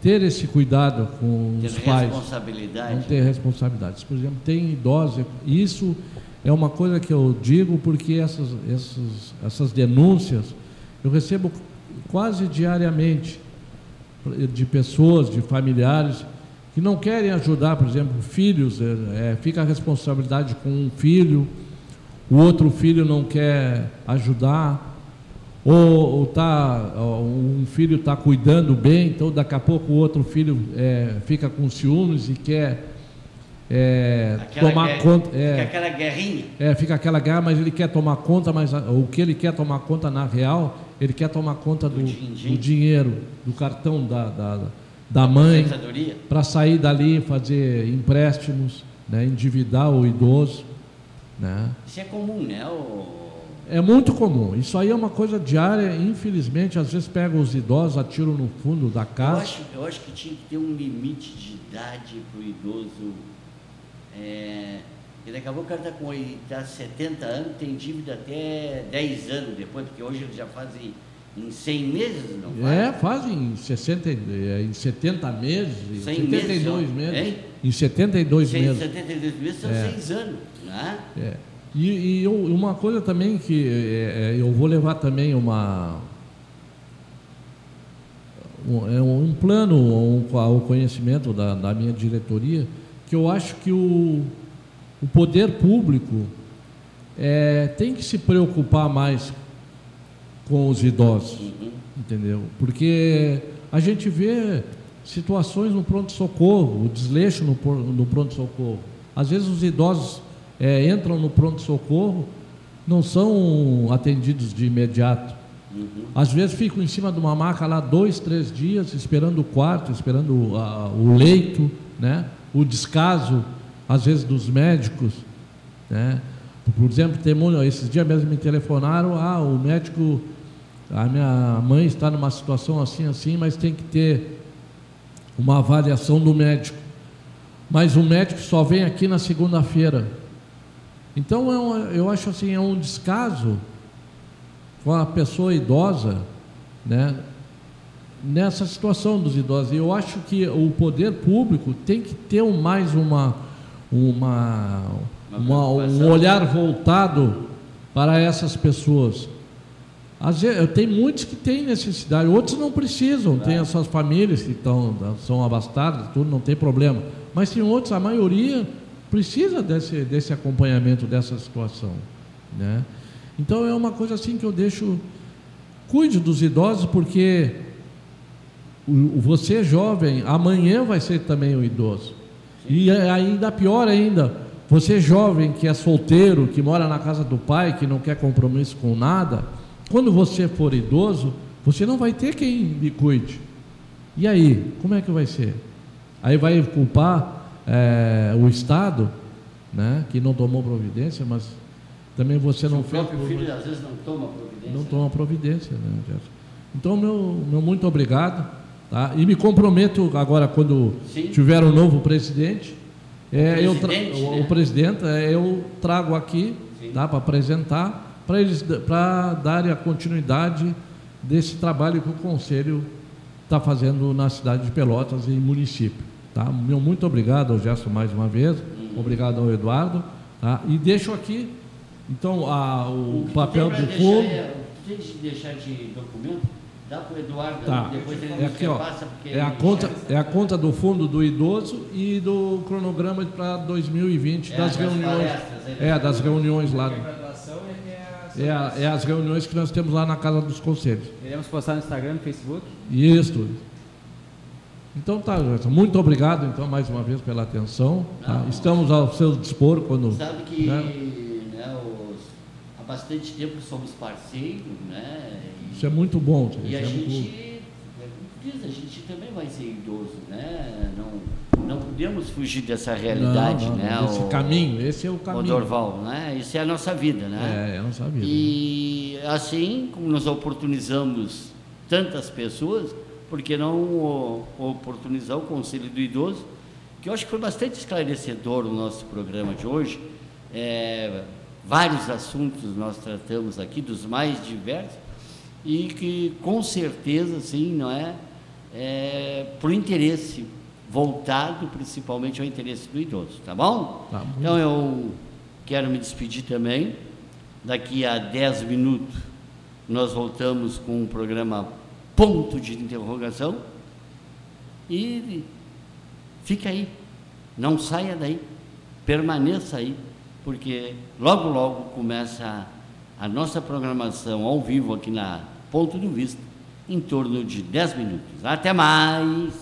ter esse cuidado com Ter os pais. responsabilidade. Não ter responsabilidades. Por exemplo, tem idosos, isso é uma coisa que eu digo porque essas, essas, essas denúncias eu recebo quase diariamente de pessoas, de familiares que não querem ajudar, por exemplo, filhos, é, é, fica a responsabilidade com um filho, o outro filho não quer ajudar, ou, ou tá, um filho está cuidando bem, então daqui a pouco o outro filho é, fica com ciúmes e quer é, tomar guerra- conta. Fica É, aquela guerrinha. é, fica aquela guerra, mas ele quer tomar conta, mas o que ele quer tomar conta na real, ele quer tomar conta do, Do din-din. do dinheiro, do cartão da, da, da mãe, para sair dali e fazer empréstimos, né, endividar o idoso. Né? Isso é comum, né? O... É muito comum. Isso aí é uma coisa diária, infelizmente, às vezes pegam os idosos, atiram no fundo da Eu, casa. acho, eu acho que tinha que ter um limite de idade para o idoso. É, e daqui a pouco o cara está com tá 70 anos, tem dívida até 10 anos depois, porque hoje eles já fazem em 100 meses, não É, faz? fazem em, 60, e- é, em 70 meses, em 100 72 meses, meses. Em 72 100, meses. 72 meses são É. 6 anos, né? É. E, e eu- uma coisa também que é, é, eu vou levar também uma um, é um plano um, ao conhecimento da, da minha diretoria que eu acho que o, o poder público é, tem que se preocupar mais com os idosos Uhum. entendeu? Porque a gente vê situações no pronto-socorro, o desleixo no, no pronto-socorro. Às vezes os idosos eh, entram no pronto-socorro, não são atendidos de imediato. Uhum. Às vezes ficam em cima de uma maca lá dois, três dias, esperando o quarto, esperando o leito, né? o descaso, às vezes, dos médicos. Né? Por exemplo, tem, mu- esses dias mesmo me telefonaram, ah, o médico, a minha mãe está numa situação assim, assim, mas tem que ter uma avaliação do médico. Mas o médico só vem aqui na segunda-feira. Então, é um- eu acho assim, é um descaso com a pessoa idosa, né? Nessa situação dos idosos, E eu acho que o poder público tem que ter mais uma, uma, Uma um olhar voltado para essas pessoas. Às vezes, tem muitos que têm necessidade, outros não precisam, tem as suas famílias que estão, são abastadas, tudo não tem problema. Mas tem outros, a maioria precisa desse, desse acompanhamento, dessa situação. Né? Então é uma coisa assim que eu deixo. Cuide dos idosos, porque o, você jovem, amanhã vai ser também o idoso. E é ainda pior ainda, você jovem que é solteiro, que mora na casa do pai, que não quer compromisso com nada, quando você for idoso, você não vai ter quem lhe cuide. E aí, como é que vai ser? Aí vai culpar eh, o Estado, né, que não tomou providência, mas também você não o fez. próprio filho às vezes não toma providência. Não toma providência, né, Gerson? Então, meu, meu muito obrigado. Tá? E me comprometo agora, quando Sim. tiver um novo presidente, é, eu tra- presidente, o, né? o presidente, é, eu trago aqui Sim. tá, para apresentar, para eles para darem a continuidade desse trabalho que o Conselho está fazendo na cidade de Pelotas e município. Tá? Meu muito obrigado ao Gerson mais uma vez, obrigado ao Eduardo. Tá? E deixo aqui, então, a- o, que tu papel do deixar fundo. é- o que tem de deixar de documento, dá para o Eduardo, Tá. depois ele É aqui, ó. repassa, porque É a conta, já- é a conta do fundo do idoso e do cronograma para 2020 É, das das reuniões. É, das reuniões lá. É, É, a- é as reuniões que nós temos lá na Casa dos Conselhos. Iremos postar no Instagram, no Facebook. Isso. Então tá, Gerson. Muito obrigado, então, mais uma vez pela atenção. tá? Não. Estamos ao seu dispor quando. Sabe que né? né, os- há bastante tempo somos parceiros, né? E, Isso é muito bom. e isso a é gente, é diz, a gente também vai ser idoso, né? Não, não podemos fugir dessa realidade, Não, não, né? Esse o- caminho, esse é o O caminho. Dorval, né? Isso é a nossa vida, né? É, eu não sabia. E assim como nós oportunizamos tantas pessoas, porque não oportunizar o Conselho do Idoso, que eu acho que foi bastante esclarecedor o nosso programa de hoje. É, vários assuntos nós tratamos aqui, dos mais diversos, e que com certeza, sim, não é, é por interesse voltado principalmente ao interesse do idoso, tá bom? Tá então eu quero me despedir também. Daqui a 10 minutos nós voltamos com um programa ponto de interrogação e fica aí, não saia daí, permaneça aí, porque logo logo começa a, nossa programação ao vivo aqui na Ponto do Vista, em torno de 10 minutos. Até mais!